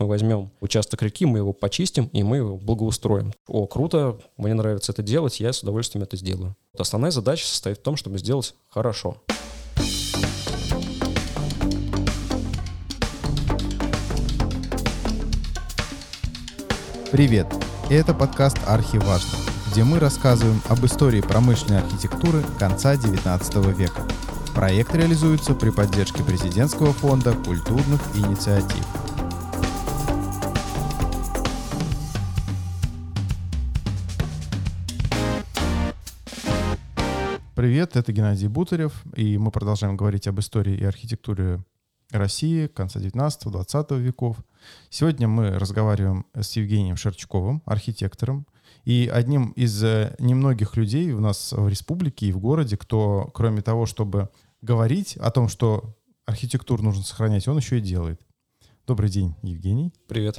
мы возьмем участок реки, мы его почистим, и мы его благоустроим. О, круто, мне нравится это делать, я с удовольствием это сделаю. Вот основная задача состоит в том, чтобы сделать хорошо. Привет! Это подкаст «Архиважно», где мы рассказываем об истории промышленной архитектуры конца XIX века. Проект реализуется при поддержке Президентского фонда культурных инициатив. Привет, это Геннадий Бутарев, и мы продолжаем говорить об истории и архитектуре России конца 19-20 веков. Сегодня мы разговариваем с Евгением Шерчковым, архитектором, и одним из э, немногих людей у нас в республике и в городе, кто, кроме того, чтобы говорить о том, что архитектуру нужно сохранять, он еще и делает. Добрый день, Евгений. Привет.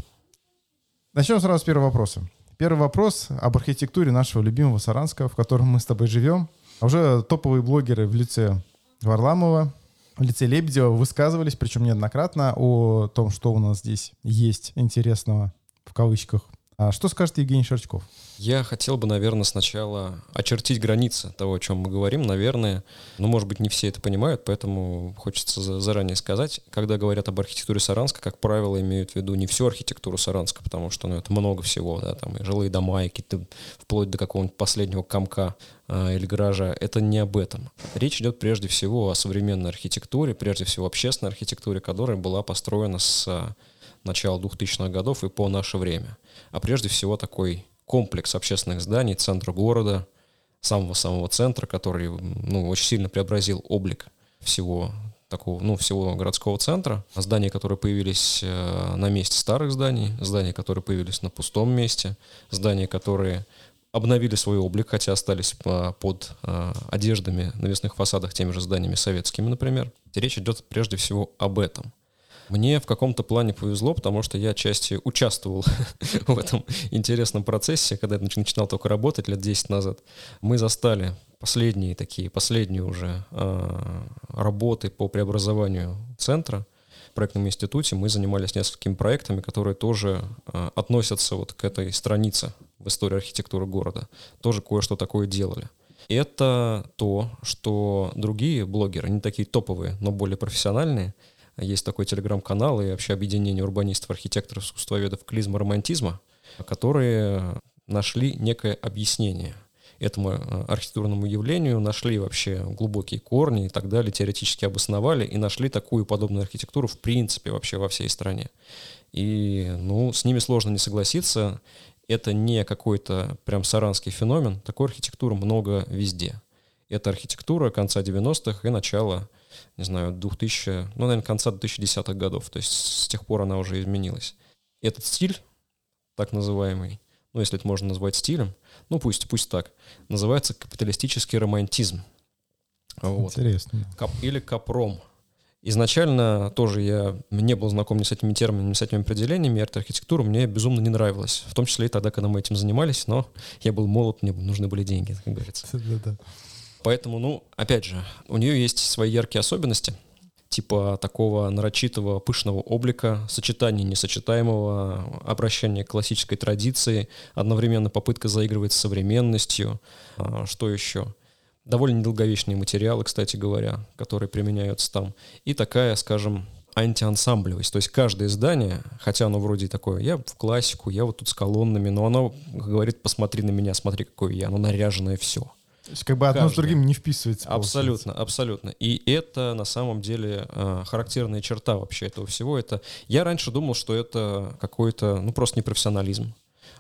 Начнем сразу с первого вопроса. Первый вопрос об архитектуре нашего любимого Саранска, в котором мы с тобой живем. А уже топовые блогеры в лице Варламова, в лице Лебедева высказывались, причем неоднократно, о том, что у нас здесь есть интересного, в кавычках, а что скажет Евгений Шерчков? Я хотел бы, наверное, сначала очертить границы того, о чем мы говорим. Наверное, ну, может быть, не все это понимают, поэтому хочется заранее сказать. Когда говорят об архитектуре Саранска, как правило, имеют в виду не всю архитектуру Саранска, потому что ну, это много всего, да, там и жилые дома, и какие-то вплоть до какого-нибудь последнего комка э, или гаража. Это не об этом. Речь идет прежде всего о современной архитектуре, прежде всего общественной архитектуре, которая была построена с начала 2000-х годов и по наше время. А прежде всего такой комплекс общественных зданий центра города, самого-самого центра, который ну, очень сильно преобразил облик всего такого, ну, всего городского центра. Здания, которые появились э, на месте старых зданий, здания, которые появились на пустом месте, здания, которые обновили свой облик, хотя остались э, под э, одеждами на навесных фасадах теми же зданиями советскими, например. Речь идет прежде всего об этом. Мне в каком-то плане повезло, потому что я отчасти участвовал в этом интересном процессе, когда я начинал только работать лет 10 назад. Мы застали последние такие, последние уже э, работы по преобразованию центра в проектном институте. Мы занимались несколькими проектами, которые тоже э, относятся вот к этой странице в истории архитектуры города. Тоже кое-что такое делали это то, что другие блогеры, не такие топовые, но более профессиональные, есть такой телеграм-канал и вообще объединение урбанистов, архитекторов, искусствоведов клизма романтизма, которые нашли некое объяснение этому э, архитектурному явлению, нашли вообще глубокие корни и так далее, теоретически обосновали и нашли такую подобную архитектуру в принципе вообще во всей стране. И, ну, с ними сложно не согласиться. Это не какой-то прям саранский феномен. Такой архитектуры много везде. Это архитектура конца 90-х и начала не знаю, 2000, ну, наверное, конца 2010-х годов. То есть с тех пор она уже изменилась. Этот стиль, так называемый, ну, если это можно назвать стилем, ну, пусть, пусть так, называется капиталистический романтизм. Вот. Интересно. Кап, или капром. Изначально тоже я не был знаком ни с этими терминами, ни с этими определениями. Арт-архитектура мне безумно не нравилась. В том числе и тогда, когда мы этим занимались, но я был молод, мне нужны были деньги, как говорится. Да-да. Поэтому, ну, опять же, у нее есть свои яркие особенности, типа такого нарочитого пышного облика, сочетания несочетаемого, обращения к классической традиции, одновременно попытка заигрывать с современностью. А, что еще? Довольно недолговечные материалы, кстати говоря, которые применяются там. И такая, скажем, антиансамблевость. То есть каждое издание, хотя оно вроде такое, я в классику, я вот тут с колоннами, но оно говорит, посмотри на меня, смотри, какой я, оно наряженное все. То есть как бы одно Каждый. с другим не вписывается. Абсолютно, абсолютно. И это на самом деле э, характерная черта вообще этого всего. Это я раньше думал, что это какой-то, ну просто непрофессионализм.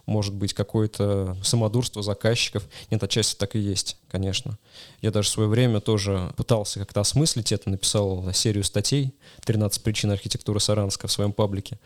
Может быть, какое-то самодурство заказчиков. Нет, отчасти так и есть, конечно. Я даже в свое время тоже пытался как-то осмыслить это, написал серию статей «13 причин архитектуры Саранска» в своем паблике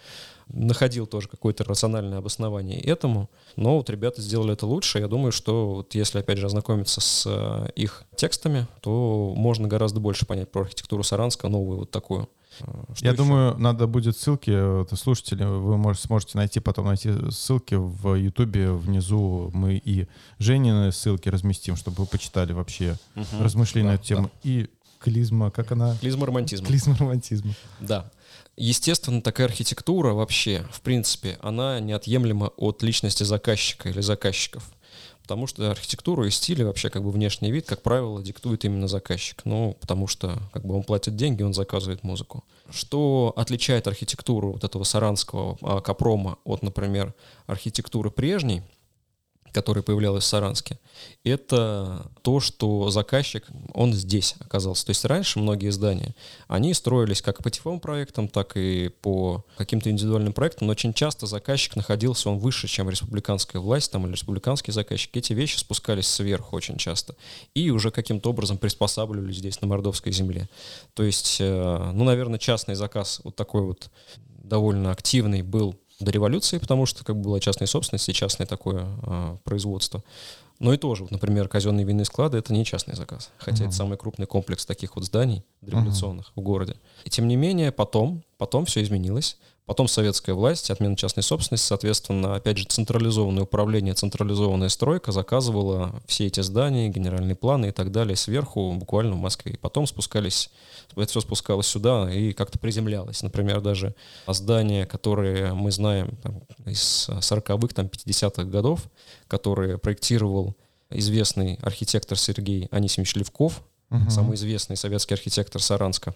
находил тоже какое-то рациональное обоснование этому, но вот ребята сделали это лучше. Я думаю, что вот если, опять же, ознакомиться с э, их текстами, то можно гораздо больше понять про архитектуру Саранска, новую вот такую. Э, что Я еще? думаю, надо будет ссылки, слушатели, вы можете, сможете найти, потом найти ссылки в Ютубе внизу. Мы и Женины ссылки разместим, чтобы вы почитали вообще угу, размышления да, на эту тему. Да. И клизма, как она? Клизма романтизма. Клизма романтизма. Да. Естественно, такая архитектура вообще, в принципе, она неотъемлема от личности заказчика или заказчиков. Потому что архитектуру и стиль, и вообще как бы внешний вид, как правило, диктует именно заказчик. Ну, потому что как бы он платит деньги, он заказывает музыку. Что отличает архитектуру вот этого саранского а, капрома от, например, архитектуры прежней – которая появлялась в Саранске, это то, что заказчик, он здесь оказался. То есть раньше многие здания, они строились как по типовым проектам, так и по каким-то индивидуальным проектам, но очень часто заказчик находился, он выше, чем республиканская власть там, или республиканский заказчик. Эти вещи спускались сверху очень часто и уже каким-то образом приспосабливались здесь, на Мордовской земле. То есть, э, ну, наверное, частный заказ вот такой вот довольно активный был до революции, потому что как бы была частная собственность и частное такое э, производство. Но и тоже, вот, например, казенные винные склады — это не частный заказ, хотя uh-huh. это самый крупный комплекс таких вот зданий революционных uh-huh. в городе. И тем не менее, потом, потом все изменилось. Потом советская власть, отмена частной собственности, соответственно, опять же, централизованное управление, централизованная стройка заказывала все эти здания, генеральные планы и так далее сверху, буквально в Москве. И потом спускались, это все спускалось сюда и как-то приземлялось. Например, даже здания, которые мы знаем там, из 40-х, там, 50-х годов, которые проектировал известный архитектор Сергей Анисимович Левков, угу. самый известный советский архитектор Саранска,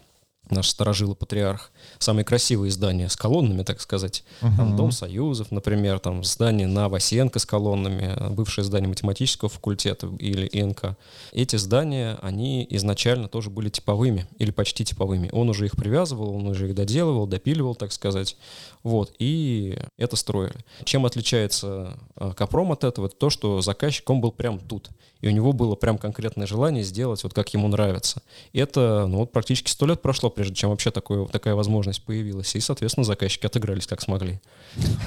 наш старожилый патриарх, самые красивые здания с колоннами, так сказать. Uh-huh. Там Дом Союзов, например, там здание на Васенко с колоннами, бывшее здание математического факультета или ИНК. Эти здания, они изначально тоже были типовыми или почти типовыми. Он уже их привязывал, он уже их доделывал, допиливал, так сказать. Вот, и это строили. Чем отличается а, Капром от этого? Это то, что заказчик, он был прям тут. И у него было прям конкретное желание сделать вот как ему нравится. Это, ну вот практически сто лет прошло, прежде чем вообще такое, такая возможность появилась. И, соответственно, заказчики отыгрались как смогли.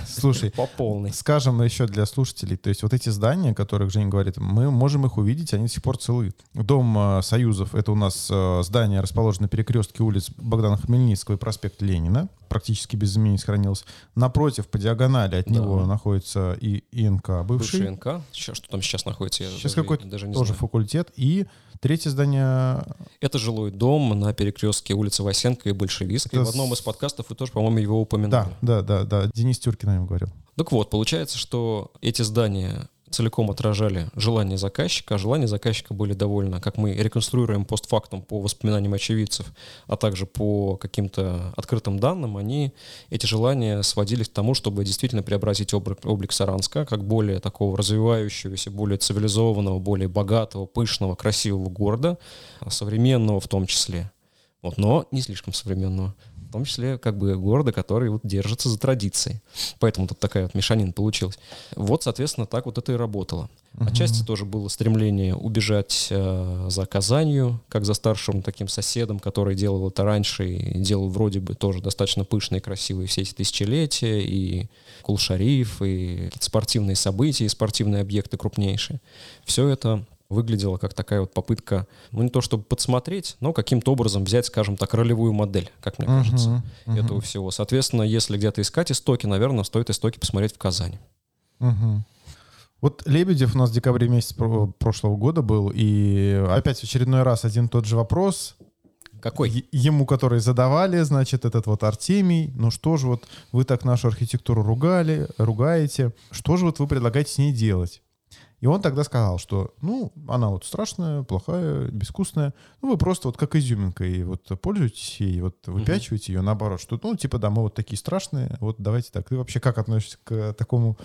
Слушай, по полной. Скажем еще для слушателей, то есть вот эти здания, о которых Женя говорит, мы можем их увидеть, они до сих пор целы. Дом э, Союзов — это у нас э, здание, расположенное на перекрестке улиц Богдана Хмельницкого и проспекта Ленина практически без изменений сохранилось. Напротив, по диагонали от да. него находится и ИНК бывший. Бывший ИНК. Сейчас, что там сейчас находится? Я сейчас какой-то даже не тоже знаю. факультет. И третье здание... Это жилой дом на перекрестке улицы Васенко и Большевистской. Это... В одном из подкастов вы тоже, по-моему, его упоминали. Да, да, да, да. Денис Тюркин о нем говорил. Так вот, получается, что эти здания целиком отражали желание заказчика, а желания заказчика были довольно, как мы реконструируем постфактум по воспоминаниям очевидцев, а также по каким-то открытым данным, они, эти желания сводились к тому, чтобы действительно преобразить облик, облик Саранска как более такого развивающегося, более цивилизованного, более богатого, пышного, красивого города, современного в том числе. Вот, но не слишком современного том числе как бы города, который вот держится за традиции. Поэтому тут такая вот мешанина получилась. Вот, соответственно, так вот это и работало. Uh-huh. Отчасти тоже было стремление убежать э, за Казанью, как за старшим таким соседом, который делал это раньше и делал вроде бы тоже достаточно пышные, красивые все эти тысячелетия, и Кулшариф, и спортивные события, и спортивные объекты крупнейшие. Все это выглядела как такая вот попытка, ну не то чтобы подсмотреть, но каким-то образом взять, скажем так, ролевую модель, как мне uh-huh, кажется, uh-huh. этого всего. Соответственно, если где-то искать истоки, наверное, стоит истоки посмотреть в Казани. Uh-huh. Вот Лебедев у нас в декабре месяце прошлого года был, и опять в очередной раз один тот же вопрос. Какой? Ему, который задавали, значит, этот вот Артемий. Ну что же вот вы так нашу архитектуру ругали, ругаете. Что же вот вы предлагаете с ней делать? И он тогда сказал, что, ну, она вот страшная, плохая, безвкусная. Ну, вы просто вот как изюминкой вот пользуетесь ей, вот выпячиваете угу. ее наоборот, что, ну, типа, да, мы вот такие страшные, вот давайте так. Ты вообще как относишься к такому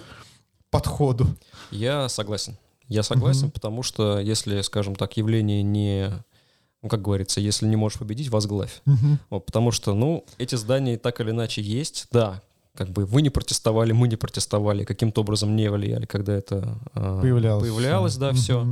подходу? Я согласен. Я согласен, угу. потому что если, скажем так, явление не ну, как говорится, если не можешь победить, возглавь. Угу. Вот, потому что, ну, эти здания так или иначе есть. Да, как бы вы не протестовали, мы не протестовали, каким-то образом не влияли, когда это э, появлялось, появлялось да, все.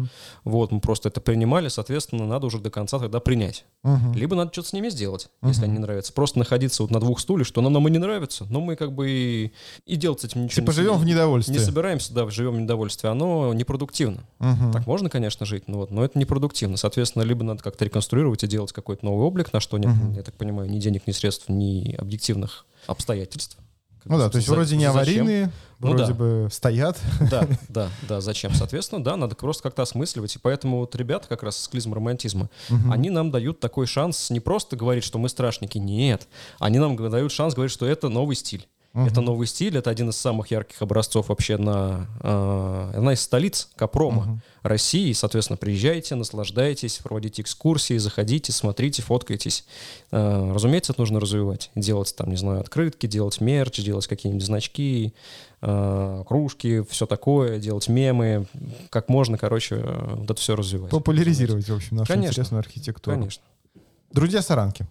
Вот, мы просто это принимали, соответственно, надо уже до конца тогда принять. Угу. Либо надо что-то с ними сделать, угу. если они не нравятся. Просто находиться вот на двух стульях, что нам, нам и не нравится, но мы как бы и, и делать с этим ничего типа не живем в недовольстве. Не собираемся, да, живем в недовольстве. Оно непродуктивно. Угу. Так можно, конечно, жить, но, вот, но это непродуктивно. Соответственно, либо надо как-то реконструировать и делать какой-то новый облик, на что нет, угу. я так понимаю, ни денег, ни средств, ни объективных обстоятельств Ну да, то есть за- вроде не аварийные, Ну вроде да. бы стоят. Да, да, да, зачем? Соответственно, да, надо просто как-то осмысливать. И поэтому вот ребята как раз с клизм романтизма, Мгм. они нам дают такой шанс не просто говорить, что мы страшники, нет. Они нам дают шанс говорить, что это новый стиль. Мгм. Это новый стиль, это один из самых ярких образцов вообще на... э, одна из столиц Капрома Мгм. России. Соответственно, приезжайте, наслаждайтесь, проводите экскурсии, заходите, смотрите, фоткайтесь. Э, разумеется, это нужно развивать. Делать там, не знаю, открытки, делать мерч, делать какие-нибудь значки, э, кружки, все такое, делать мемы. Как можно, короче, вот это все развивать. Популяризировать, в общем, нашу Конечно. интересную архитектуру. Конечно. Друзья Саранки,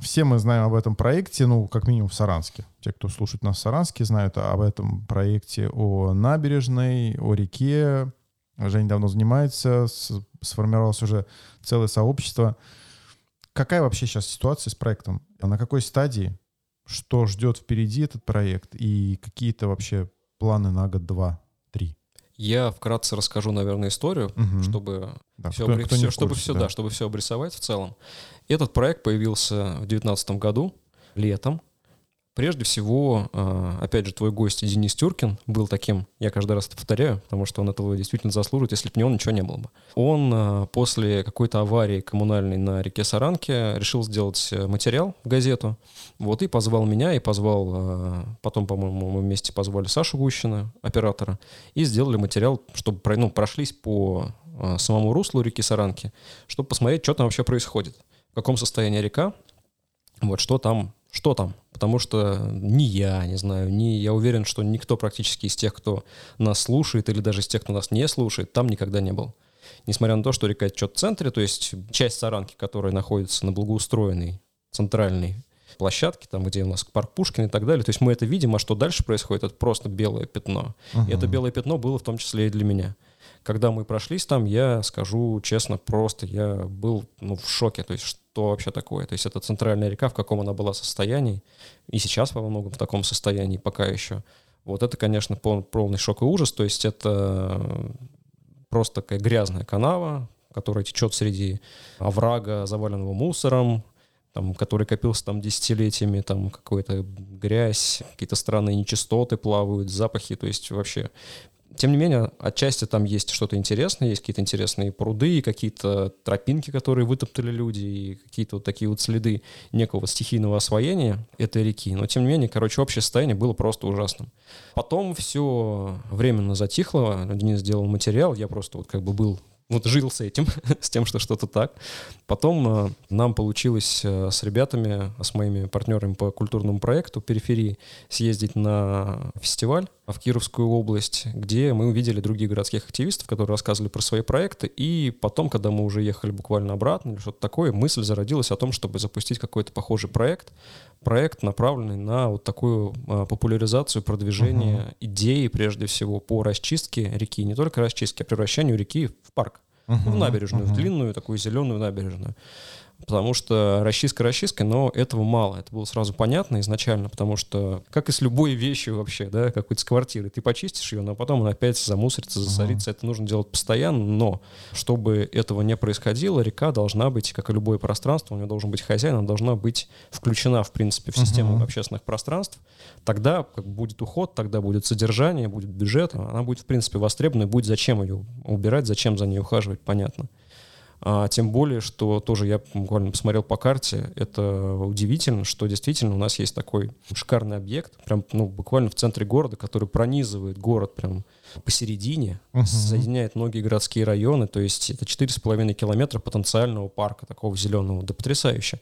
все мы знаем об этом проекте, ну, как минимум в Саранске. Те, кто слушает нас в Саранске, знают об этом проекте о набережной, о реке. Женя давно занимается, сформировалось уже целое сообщество. Какая вообще сейчас ситуация с проектом? А На какой стадии? Что ждет впереди этот проект? И какие-то вообще планы на год, два, три? Я вкратце расскажу, наверное, историю, Мгм. чтобы Да, все, кто- обри- кто не всё- в чтобы курсе, все, да. да. чтобы все обрисовать в целом. Этот проект появился в 2019 году, летом. Прежде всего, э, опять же, твой гость Денис Тюркин был таким, я каждый раз это повторяю, потому что он этого действительно заслуживает, если бы не он, ничего не было бы. Он э, после какой-то аварии коммунальной на реке Саранке решил сделать э, материал в газету, вот, и позвал меня, и позвал, потом, по-моему, мы вместе позвали Сашу Гущина, оператора, и сделали материал, чтобы ну, прошлись по самому руслу реки Саранки, чтобы посмотреть, что там вообще происходит, в каком состоянии река, вот что там, что там. Потому что ни я, не знаю, ни я уверен, что никто практически из тех, кто нас слушает, или даже из тех, кто нас не слушает, там никогда не был. Несмотря на то, что река течет в центре, то есть часть Саранки, которая находится на благоустроенной центральной площадке, там, где у нас парк Пушкин и так далее. То есть мы это видим, а что дальше происходит, это просто белое пятно. И это белое пятно было в том числе и для меня. Когда мы прошлись там, я скажу честно, просто я был ну, в шоке. То есть что вообще такое? То есть это центральная река, в каком она была состоянии. И сейчас во многом в таком состоянии пока еще. Вот это, конечно, пол- полный шок и ужас. То есть это просто такая грязная канава, которая течет среди оврага, заваленного мусором, там, который копился там десятилетиями, там какая-то грязь, какие-то странные нечистоты плавают, запахи, то есть вообще тем не менее, отчасти там есть что-то интересное, есть какие-то интересные пруды, какие-то тропинки, которые вытоптали люди, и какие-то вот такие вот следы некого стихийного освоения этой реки. Но, тем не менее, короче, общее состояние было просто ужасным. Потом все временно затихло, Денис сделал материал, я просто вот как бы был вот жил с этим, с тем, что что-то так. Потом э, нам получилось э, с ребятами, с моими партнерами по культурному проекту «Периферии» съездить на фестиваль в Кировскую область, где мы увидели других городских активистов, которые рассказывали про свои проекты. И потом, когда мы уже ехали буквально обратно или что-то такое, мысль зародилась о том, чтобы запустить какой-то похожий проект. Проект, направленный на вот такую э, популяризацию, продвижение идеи, прежде всего, по расчистке реки. Не только расчистке, а превращению реки в парк. Ну, в набережную, в Мгм. длинную такую зеленую набережную. Потому что расчистка расчисткой, но этого мало. Это было сразу понятно изначально, потому что, как и с любой вещью вообще, да, какой-то с квартиры, ты почистишь ее, но потом она опять замусорится, засорится. Это нужно делать постоянно, но чтобы этого не происходило, река должна быть, как и любое пространство, у нее должен быть хозяин, она должна быть включена, в принципе, в систему Мгм. общественных пространств. Тогда как будет уход, тогда будет содержание, будет бюджет, она будет, в принципе, востребована, и будет зачем ее убирать, зачем за ней ухаживать, понятно. А, тем более, что тоже я буквально посмотрел по карте, это удивительно, что действительно у нас есть такой шикарный объект, прям, ну, буквально в центре города, который пронизывает город прям посередине, Мгм. соединяет многие городские районы, то есть это 4,5 километра потенциального парка такого зеленого, да потрясающе.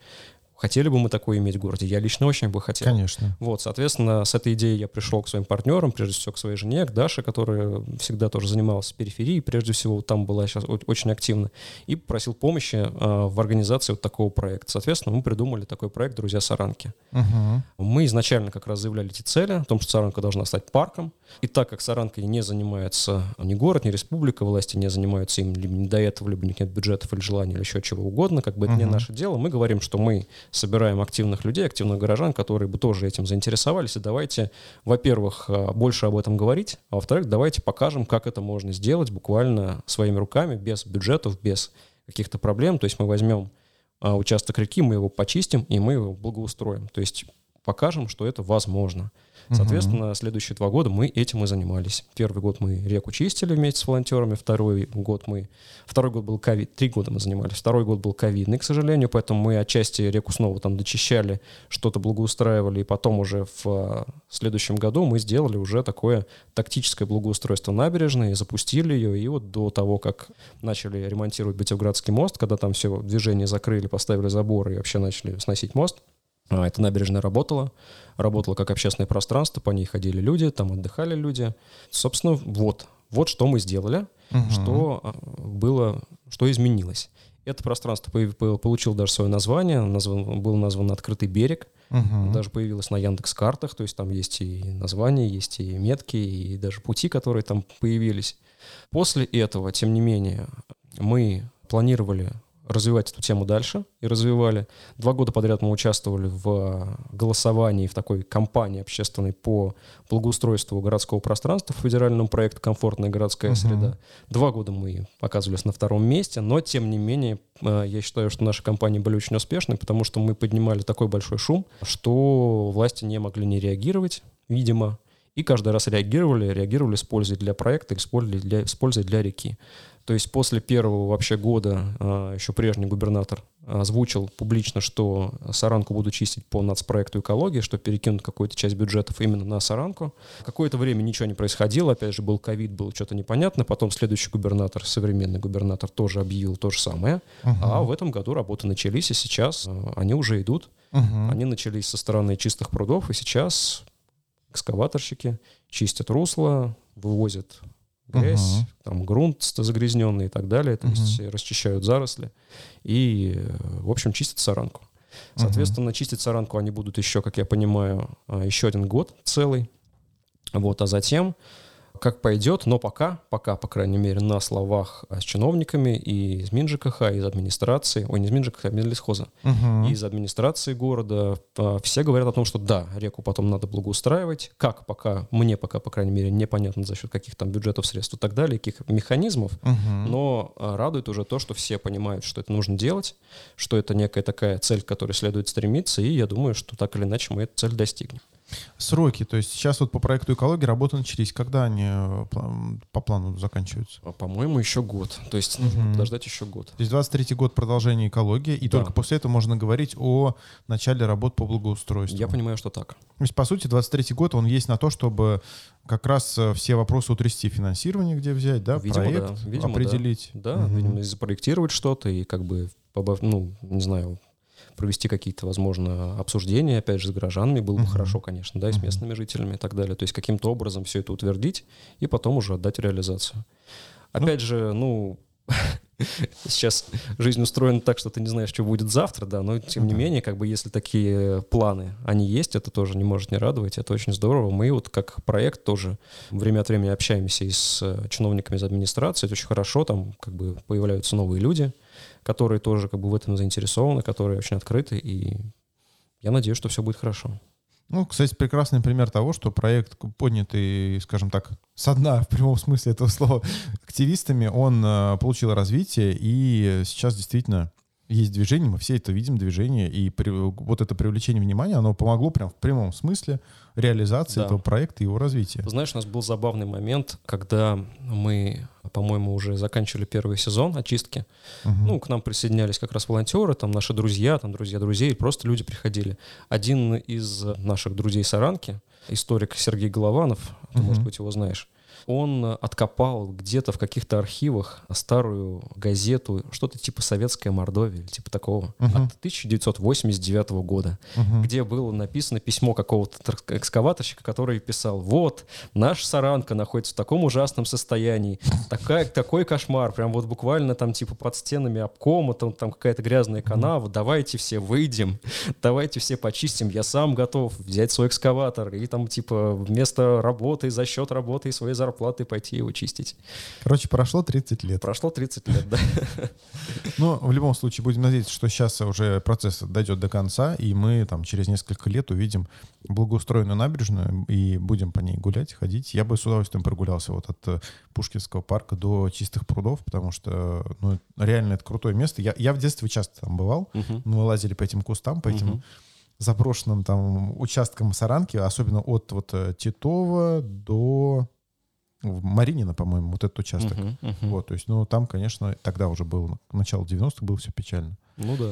Хотели бы мы такое иметь в городе? Я лично очень бы хотел. Конечно. Вот, соответственно, с этой идеей я пришел к своим партнерам, прежде всего к своей жене, к Даше, которая всегда тоже занималась периферией, прежде всего там была сейчас очень активна, и попросил помощи э, в организации вот такого проекта. Соответственно, мы придумали такой проект «Друзья Саранки». Мгм. Мы изначально как раз заявляли эти цели, о том, что Саранка должна стать парком. И так как Саранкой не занимается ни город, ни республика, власти не занимаются им либо не до этого, либо нет бюджетов или желаний, или еще чего угодно, как бы это не наше дело, мы говорим, что мы собираем активных людей, активных горожан, которые бы тоже этим заинтересовались, и давайте, во-первых, э, больше об этом говорить, а во-вторых, давайте покажем, как это можно сделать буквально своими руками, без бюджетов, без каких-то проблем. То есть мы возьмем а, участок реки, мы его почистим, и мы его благоустроим. То есть покажем, что это возможно. Соответственно, угу. следующие два года мы этим и занимались. Первый год мы реку чистили вместе с волонтерами, второй год мы... Второй год был ковид, три года мы занимались. Второй год был ковидный, к сожалению, поэтому мы отчасти реку снова там дочищали, что-то благоустраивали, и потом уже в а, следующем году мы сделали уже такое тактическое благоустройство набережной, запустили ее, и вот до того, как начали ремонтировать Батевградский мост, когда там все движение закрыли, поставили заборы и вообще начали сносить мост, эта набережная работала, работала как общественное пространство, по ней ходили люди, там отдыхали люди. Собственно, вот, вот что мы сделали, угу. что а, было, что изменилось. Это пространство получило даже свое название, назван, был назван «Открытый берег», угу. даже появилось на Яндекс картах, то есть там есть и название, есть и метки, и даже пути, которые там появились. После этого, тем не менее, мы планировали развивать эту тему дальше и развивали. Два года подряд мы участвовали в голосовании в такой кампании общественной по благоустройству городского пространства в федеральном проекте «Комфортная городская uh-huh. среда». Два года мы оказывались на втором месте, но тем не менее э, я считаю, что наши компании были очень успешны, потому что мы поднимали такой большой шум, что власти не могли не реагировать, видимо, и каждый раз реагировали, реагировали с пользой для проекта пользой для, с пользой для реки. То есть после первого вообще года а, еще прежний губернатор озвучил публично, что Саранку буду чистить по нацпроекту экологии, что перекинут какую-то часть бюджетов именно на Саранку. Какое-то время ничего не происходило, опять же был ковид, было что-то непонятно, потом следующий губернатор, современный губернатор тоже объявил то же самое, uh-huh. а в этом году работы начались, и сейчас а, они уже идут. Uh-huh. Они начались со стороны чистых прудов, и сейчас экскаваторщики чистят русло, вывозят грязь, uh-huh. там грунт загрязненный и так далее, то uh-huh. есть расчищают заросли и, в общем, чистят саранку. Соответственно, uh-huh. чистить саранку они будут еще, как я понимаю, а, еще один год целый. Вот, а затем как пойдет, но пока, пока, по крайней мере, на словах с чиновниками и из МинЖКХ, из администрации, ой, не из МинЖКХ, а Минлесхоза, угу. из администрации города, а, все говорят о том, что да, реку потом надо благоустраивать, как пока, мне пока, по крайней мере, непонятно за счет каких там бюджетов, средств и так далее, каких механизмов, угу. но а, радует уже то, что все понимают, что это нужно делать, что это некая такая цель, к которой следует стремиться, и я думаю, что так или иначе мы эту цель достигнем. Сроки, то есть сейчас вот по проекту экологии работы начались. Когда они э, по плану заканчиваются? По-моему, еще год. То есть угу. нужно подождать еще год. То есть 23 год продолжения экологии, и да. только после этого можно говорить о начале работ по благоустройству. Я понимаю, что так. То есть, по сути, 23 год, он есть на то, чтобы как раз э, все вопросы утрясти финансирование, где взять, да, видимо, проект да. Видимо, определить. Да, да угу. видимо, запроектировать что-то и как бы, ну, не знаю, провести какие-то, возможно, обсуждения, опять же, с горожанами было бы хорошо, конечно, да, и с местными жителями и так далее. То есть каким-то образом все это утвердить и потом уже отдать реализацию. Опять ну, же, ну, сейчас жизнь устроена так, что ты не знаешь, что будет завтра, да, но тем не менее, как бы если такие планы, они есть, это тоже не может не радовать, это очень здорово. Мы вот как проект тоже время от времени общаемся и с э, чиновниками из администрации, это очень хорошо, там как бы появляются новые люди, которые тоже как бы в этом заинтересованы, которые очень открыты, и я надеюсь, что все будет хорошо. Ну, кстати, прекрасный пример того, что проект, поднятый, скажем так, со дна в прямом смысле этого слова активистами, он э, получил развитие, и сейчас действительно есть движение, мы все это видим, движение, и при, вот это привлечение внимания, оно помогло прям в прямом смысле реализации да. этого проекта и его развития. Знаешь, у нас был забавный момент, когда мы, по-моему, уже заканчивали первый сезон очистки. Угу. Ну, к нам присоединялись как раз волонтеры, там наши друзья, там друзья друзей, просто люди приходили. Один из наших друзей Саранки, историк Сергей Голованов, ты, угу. может быть, его знаешь, он откопал где-то в каких-то архивах старую газету, что-то типа «Советская Мордовия» или типа такого, uh-huh. от 1989 года, uh-huh. где было написано письмо какого-то экскаваторщика, который писал, вот, наш Саранка находится в таком ужасном состоянии, такая, такой кошмар, прям вот буквально там типа под стенами обкома, там, там какая-то грязная канава, давайте все выйдем, давайте все почистим, я сам готов взять свой экскаватор и там типа вместо работы, за счет работы и своей зарплаты зарплаты пойти его чистить. Короче, прошло 30 лет. Прошло 30 лет, да. Но в любом случае будем надеяться, что сейчас уже процесс дойдет до конца, и мы там через несколько лет увидим благоустроенную набережную и будем по ней гулять, ходить. Я бы с удовольствием прогулялся вот от э, Пушкинского парка до Чистых прудов, потому что ну, реально это крутое место. Я, я в детстве часто там бывал, uh-huh. мы лазили по этим кустам, по этим uh-huh заброшенным там участкам Саранки, особенно от вот э, Титова до Маринина, по-моему, вот этот участок. Мгм, мгм. Вот, то есть, ну, там, конечно, тогда уже было, начало 90-х было все печально. Ну да,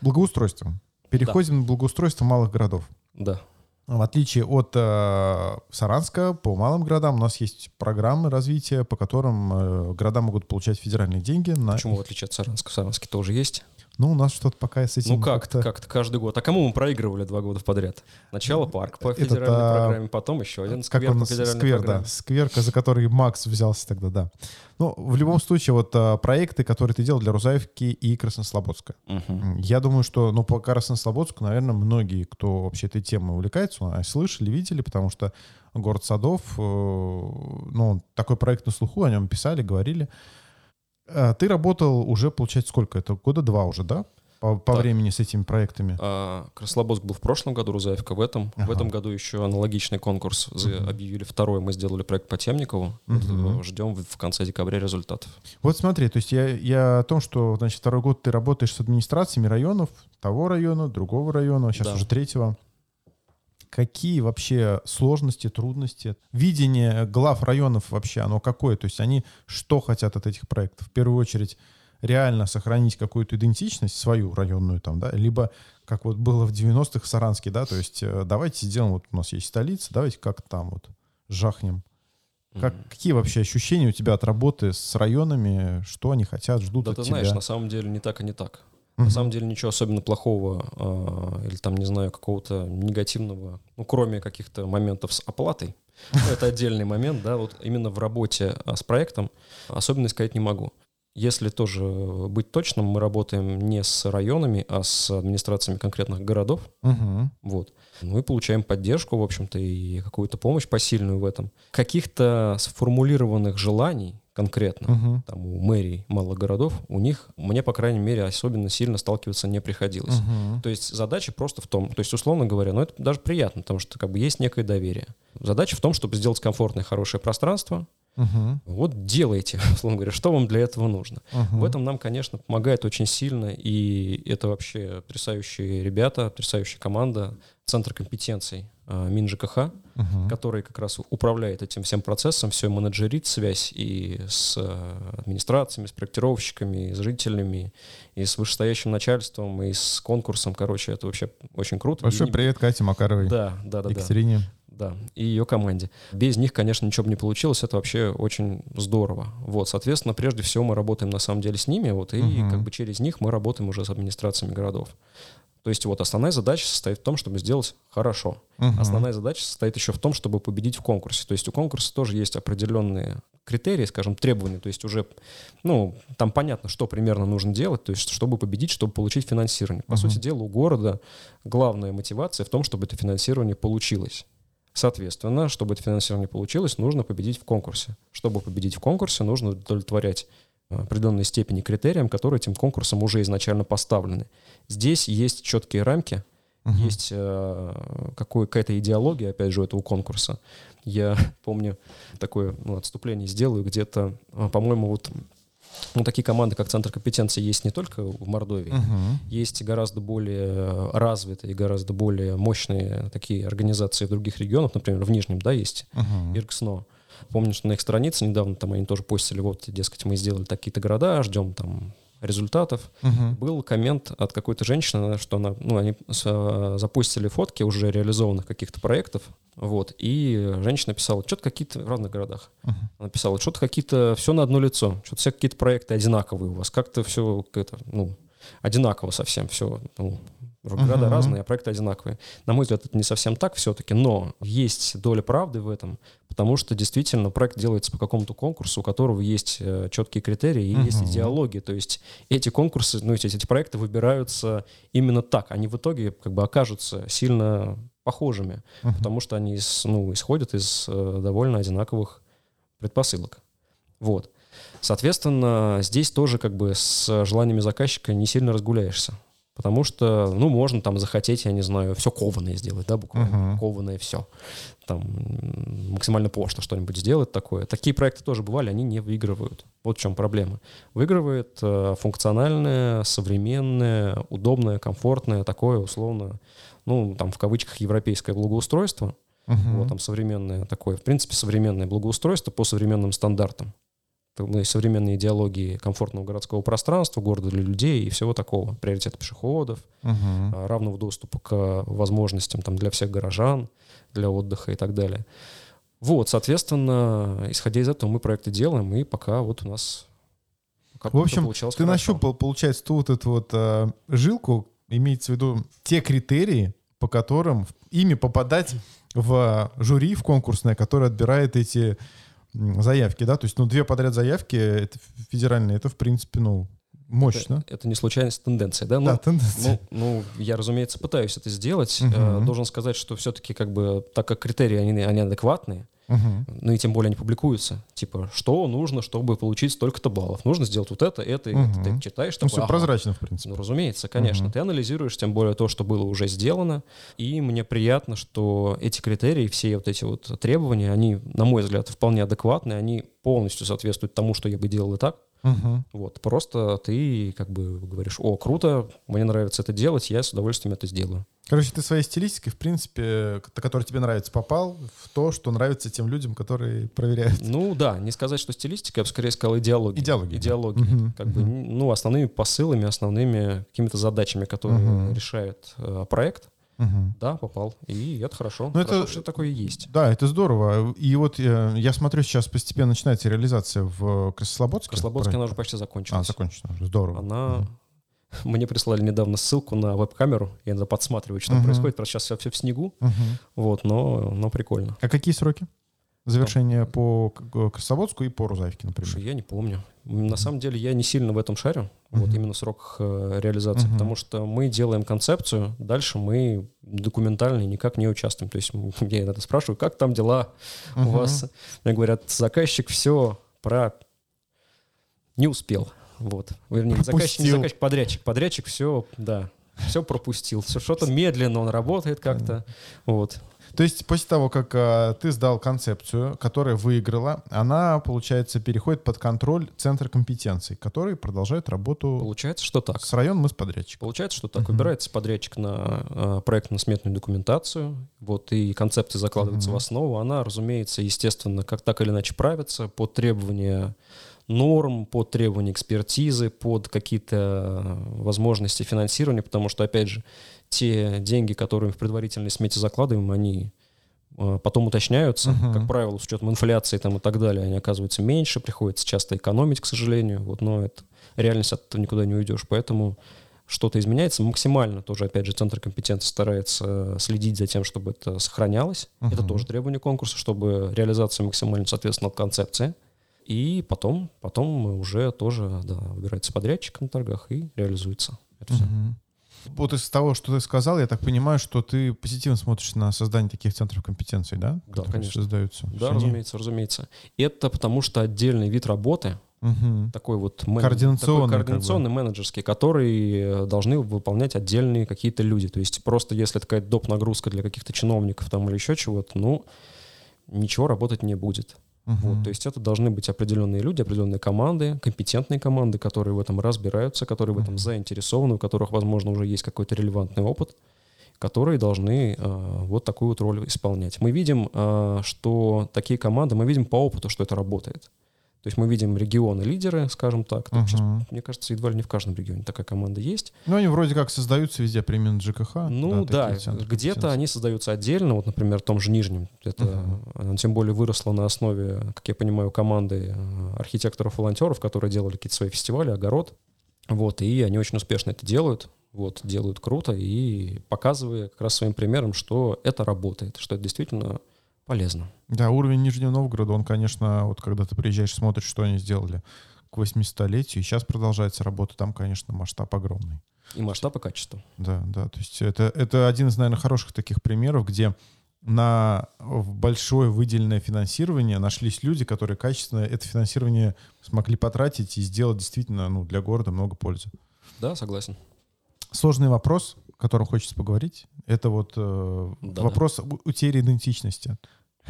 Благоустройство. Переходим на благоустройство малых городов. да. В отличие от э, Саранска, по малым городам у нас есть программы развития, по которым э, города могут получать федеральные деньги. На... Почему в отличие от Саранска? В Саранске тоже есть. Ну, у нас что-то пока с этим Ну как-то, как-то каждый год. А кому мы проигрывали два года подряд? Сначала парк по Этот, федеральной а, программе, потом еще один Как сквер он, по федеральной сквер, программе. да, сквер, за который Макс взялся тогда, да. Ну, в любом случае, вот а, проекты, которые ты делал для Рузаевки и Краснослободска. М, Я думаю, что, ну, по Краснослободску, наверное, многие, кто вообще этой темой увлекается, а, слышали, видели, потому что город садов, э, ну, такой проект на слуху, о нем писали, говорили. А Ты работал уже, получается, сколько? Это года два уже, да? По, по Да. времени с этими проектами. А, Краслободск был в прошлом году, Рузаевка в этом. В Ага. этом году еще аналогичный конкурс Мгм. объявили второй. Мы сделали проект по Темникову. Э, Ждем в в конце декабря результатов. Вот смотри, то есть я, я о том, что, значит, второй год ты работаешь с администрациями районов, того района, другого района, сейчас Да. уже третьего. Какие вообще сложности, трудности? Видение глав районов вообще, оно какое? То есть они что хотят от этих проектов? В первую очередь реально сохранить какую-то идентичность свою районную там, да, либо как вот было в 90-х в Саранске, да, то есть э, давайте сделаем, вот у нас есть столица, давайте как там вот жахнем. Как, какие вообще ощущения у тебя от работы с районами? Что они хотят, ждут Да от ты тебя? знаешь, на самом деле не так и не так. Мгм. На самом деле ничего особенно плохого а, или там, не знаю, какого-то негативного, ну, кроме каких-то моментов с оплатой. Ну, Это отдельный момент, да, вот именно в работе а, с проектом особенно сказать не могу. Если тоже быть точным, мы работаем не с районами, а с администрациями конкретных городов. Вот. Ну и получаем поддержку, в общем-то, и какую-то помощь посильную в этом. Каких-то сформулированных желаний конкретно Мгм. там у мэрий малых городов, у них, мне, по крайней мере, особенно сильно сталкиваться не приходилось. Мгм. То есть задача просто в том, то есть условно говоря, ну это даже приятно, потому что как бы есть некое доверие. Задача в том, чтобы сделать комфортное, хорошее пространство. Мгм. Вот делайте, условно говоря, что вам для этого нужно. Мгм. В этом нам, конечно, помогает очень сильно, и это вообще потрясающие ребята, потрясающая команда, Центр компетенций МинЖКХ, Мгм. который как раз управляет этим всем процессом, все менеджерит связь и с э, администрациями, с проектировщиками, и с жителями, и с вышестоящим начальством, и с конкурсом. Короче, это вообще очень круто. Большой И привет Кате Макаровой, Да, да, да. Екатерине. Да, и ее команде. Без них, конечно, ничего бы не получилось. Это вообще очень здорово. Вот, соответственно, прежде всего мы работаем на самом деле с ними, вот, и Мгм. как бы через них мы работаем уже с администрациями городов. То есть вот основная задача состоит в том, чтобы сделать хорошо. Мгм. Основная задача состоит еще в том, чтобы победить в конкурсе. То есть у конкурса тоже есть определенные критерии, скажем, требования. То есть уже, ну, там понятно, что примерно нужно делать, то есть чтобы победить, чтобы получить финансирование. По Мгм. сути дела, у города главная мотивация в том, чтобы это финансирование получилось. Соответственно, чтобы это финансирование получилось, нужно победить в конкурсе. Чтобы победить в конкурсе, нужно удовлетворять определенной степени критериям, которые этим конкурсом уже изначально поставлены. Здесь есть четкие рамки, Мгм. есть э, какая-то идеология, опять же, у этого конкурса. Я помню такое ну, отступление сделаю где-то, э, по-моему, вот ну, такие команды, как Центр компетенции, есть не только в Мордовии. Мгм. Есть гораздо более э, развитые, гораздо более мощные такие организации в других регионах, например, в Нижнем, да, есть Мгм. Ирксно. Помню, что на их странице недавно там они тоже постили, вот, дескать, мы сделали такие-то города, ждем там результатов. Мгм. Был коммент от какой-то женщины, что она, ну, они с- э, запустили фотки уже реализованных каких-то проектов, вот, и женщина писала, что-то какие-то в разных городах. Мгм. Она писала, что-то какие-то, все на одно лицо, что-то все какие-то проекты одинаковые у вас, как-то все, это, ну, одинаково совсем, все, ну, города Мгм. разные, а проекты одинаковые. На мой взгляд, это не совсем так все-таки, но есть доля правды в этом, потому что действительно проект делается по какому-то конкурсу, у которого есть э, четкие критерии и есть Мгм. идеология, то есть эти конкурсы, ну, эти, эти проекты выбираются именно так, они в итоге как бы окажутся сильно похожими, Мгм. потому что они ну, исходят из э, довольно одинаковых предпосылок. Вот. Соответственно, здесь тоже как бы с желаниями заказчика не сильно разгуляешься. Потому что, ну, можно там захотеть, я не знаю, все кованое сделать, да, буквально. Uh-huh. Кованое все. Там максимально пошло что-нибудь сделать такое. Такие проекты тоже бывали, они не выигрывают. Вот в чем проблема. Выигрывает э, функциональное, современное, удобное, комфортное, такое условно, ну, там в кавычках европейское благоустройство. Uh-huh. Вот там современное такое, в принципе, современное благоустройство по современным стандартам современной идеологии комфортного городского пространства, города для людей и всего такого. Приоритет пешеходов, угу. равного доступа к возможностям там, для всех горожан, для отдыха и так далее. Вот, соответственно, исходя из этого мы проекты делаем, и пока вот у нас в общем, ты хорошо. нащупал, получается, ту вот эту вот э, жилку, имеется в виду те критерии, по которым ими попадать в жюри, в конкурсное, которое отбирает эти заявки, да, то есть, ну, две подряд заявки это федеральные, это, в принципе, ну, мощно. Это, это не случайность, тенденция, да? Ну, да, тенденция. Ну, ну, я, разумеется, пытаюсь это сделать. Угу. Должен сказать, что все-таки, как бы, так как критерии, они, они адекватные, Угу. Ну и тем более они публикуются. Типа, что нужно, чтобы получить столько-то баллов? Нужно сделать вот это, это угу. это. Ты читаешь, ну, такой, все ага. прозрачно, в принципе. Ну, разумеется, конечно. Угу. Ты анализируешь, тем более то, что было уже сделано. И мне приятно, что эти критерии, все вот эти вот требования, они, на мой взгляд, вполне адекватные, они полностью соответствуют тому, что я бы делал и так. Угу. Вот, просто ты как бы говоришь, о, круто, мне нравится это делать, я с удовольствием это сделаю. Короче, ты своей стилистикой, в принципе, которая тебе нравится, попал в то, что нравится тем людям, которые проверяют. Ну да, не сказать, что стилистика, я бы скорее сказал идеология. Идеология. Идеология. Да. Угу. Как угу. бы, ну, основными посылами, основными какими-то задачами, которые угу. решает э, проект. Угу. Да, попал. И это хорошо. Ну, это, что такое есть. Да, это здорово. И вот я, я смотрю, сейчас постепенно начинается реализация в Краснослободске. Краснослободске она уже почти закончилась. А, закончена уже. Здорово. Она... Угу. Мне прислали недавно ссылку на веб-камеру. Я надо подсматривать, что uh происходит. Просто сейчас все, все в снегу. uh Вот, но, но прикольно. А какие сроки? Завершение по Красоводску и по Рузаевке, например. Слушай, я не помню. На самом деле я не сильно в этом шарю, uh-huh. вот именно срок э, реализации, uh-huh. потому что мы делаем концепцию, дальше мы документально никак не участвуем. То есть я иногда спрашиваю, как там дела uh-huh. у вас? Мне говорят, заказчик все про... Не успел. Вот. Вернее, заказчик, не заказчик, подрядчик. Подрядчик все, да, все пропустил. Все что-то медленно он работает как-то. Вот. То есть после того, как а, ты сдал концепцию, которая выиграла, она, получается, переходит под контроль Центра компетенций, который продолжает работу... Получается, что так. С районом мы с подрядчиком. Получается, что так. Выбирается подрядчик на а, проектно-сметную документацию, вот, и концепция закладывается uh-huh. в основу. Она, разумеется, естественно, как так или иначе правится под требования норм, под требования экспертизы, под какие-то возможности финансирования, потому что, опять же, те деньги, которые в предварительной смете закладываем, они э, потом уточняются, uh-huh. как правило, с учетом инфляции там и так далее, они оказываются меньше, приходится часто экономить, к сожалению, вот, но это реальность от этого никуда не уйдешь, поэтому что-то изменяется максимально, тоже, опять же, Центр компетенции старается следить за тем, чтобы это сохранялось, uh-huh. это тоже требование конкурса, чтобы реализация максимально соответствовала концепции, и потом, потом уже тоже да, выбирается подрядчик на торгах и реализуется это все. Вот из того, что ты сказал, я так понимаю, что ты позитивно смотришь на создание таких центров компетенций, да? Да, конечно. Создаются. Да, Они... разумеется, разумеется. Это потому что отдельный вид работы, угу. такой вот мен... координационный, такой координационный как бы. менеджерский, который э, должны выполнять отдельные какие-то люди. То есть просто если такая доп. нагрузка для каких-то чиновников там или еще чего-то, ну, ничего работать не будет. Uh-huh. Вот, то есть это должны быть определенные люди, определенные команды, компетентные команды, которые в этом разбираются, которые в этом заинтересованы, у которых, возможно, уже есть какой-то релевантный опыт, которые должны э, вот такую вот роль исполнять. Мы видим, э, что такие команды, мы видим по опыту, что это работает. То есть мы видим регионы-лидеры, скажем так. Uh-huh. Сейчас, мне кажется, едва ли не в каждом регионе такая команда есть. Ну, они вроде как создаются везде, примерно ЖКХ. Ну да, да где-то они создаются отдельно. Вот, например, в том же Нижнем. Это uh-huh. тем более выросло на основе, как я понимаю, команды э, архитекторов-волонтеров, которые делали какие-то свои фестивали, огород. Вот, и они очень успешно это делают. Вот, делают круто и показывая как раз своим примером, что это работает, что это действительно полезно. Да, уровень Нижнего Новгорода, он, конечно, вот когда ты приезжаешь, смотришь, что они сделали к 800-летию, и сейчас продолжается работа, там, конечно, масштаб огромный. И масштаб, и качество. Да, да, то есть это, это один из, наверное, хороших таких примеров, где на большое выделенное финансирование нашлись люди, которые качественно это финансирование смогли потратить и сделать действительно ну, для города много пользы. Да, согласен. Сложный вопрос, о котором хочется поговорить, это вот э, Да-да. вопрос утери идентичности.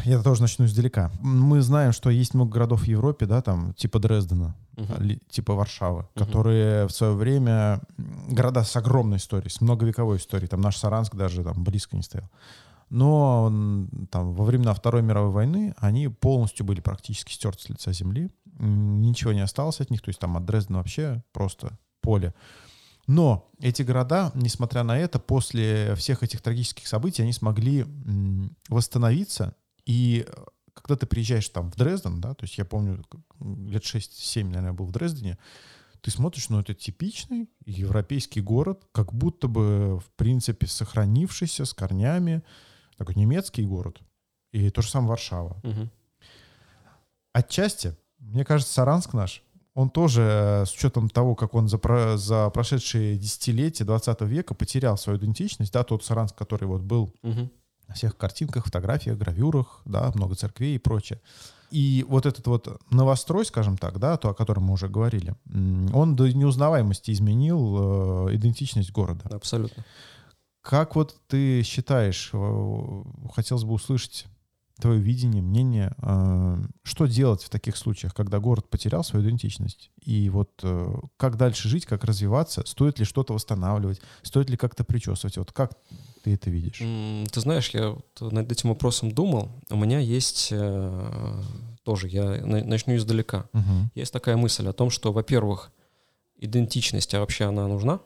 Я тоже начну издалека. Мы знаем, что есть много городов в Европе, да, там, типа Дрездена, ли- типа Варшавы, Мгм. которые в свое время города с огромной историей, с многовековой историей. Там наш Саранск даже там близко не стоял. Но там во времена Второй мировой войны они полностью были практически стерты с лица земли. Ничего не осталось от них. То есть там от Дрездена вообще просто поле. Но эти города, несмотря на это, после всех этих трагических событий, они смогли восстановиться. И э, когда ты приезжаешь там в Дрезден, да, то есть я помню, лет 6-7, наверное, был в Дрездене, ты смотришь, ну, это типичный европейский город, как будто бы, в принципе, сохранившийся с корнями, такой немецкий город. И то же самое Варшава. Мгм. Отчасти, мне кажется, Саранск наш, он тоже, э, с учетом того, как он за, про- за прошедшие десятилетия 20 века потерял свою идентичность, да, тот Саранск, который вот был Мгм. На всех картинках, фотографиях, гравюрах, да, много церквей и прочее. И вот этот вот новострой, скажем так, да, то, о котором мы уже говорили, он до неузнаваемости изменил э, идентичность города. Абсолютно. Как вот ты считаешь, э, хотелось бы услышать твое видение, мнение, э, что делать в таких случаях, когда город потерял свою идентичность? И вот э, как дальше жить, как развиваться? Стоит ли что-то восстанавливать? Стоит ли как-то причесывать? Вот как ты это видишь? Ты знаешь, я вот над этим вопросом думал. У меня есть э, тоже, я на- начну издалека. Мгм. Есть такая мысль о том, что, во-первых, идентичность, а вообще она нужна?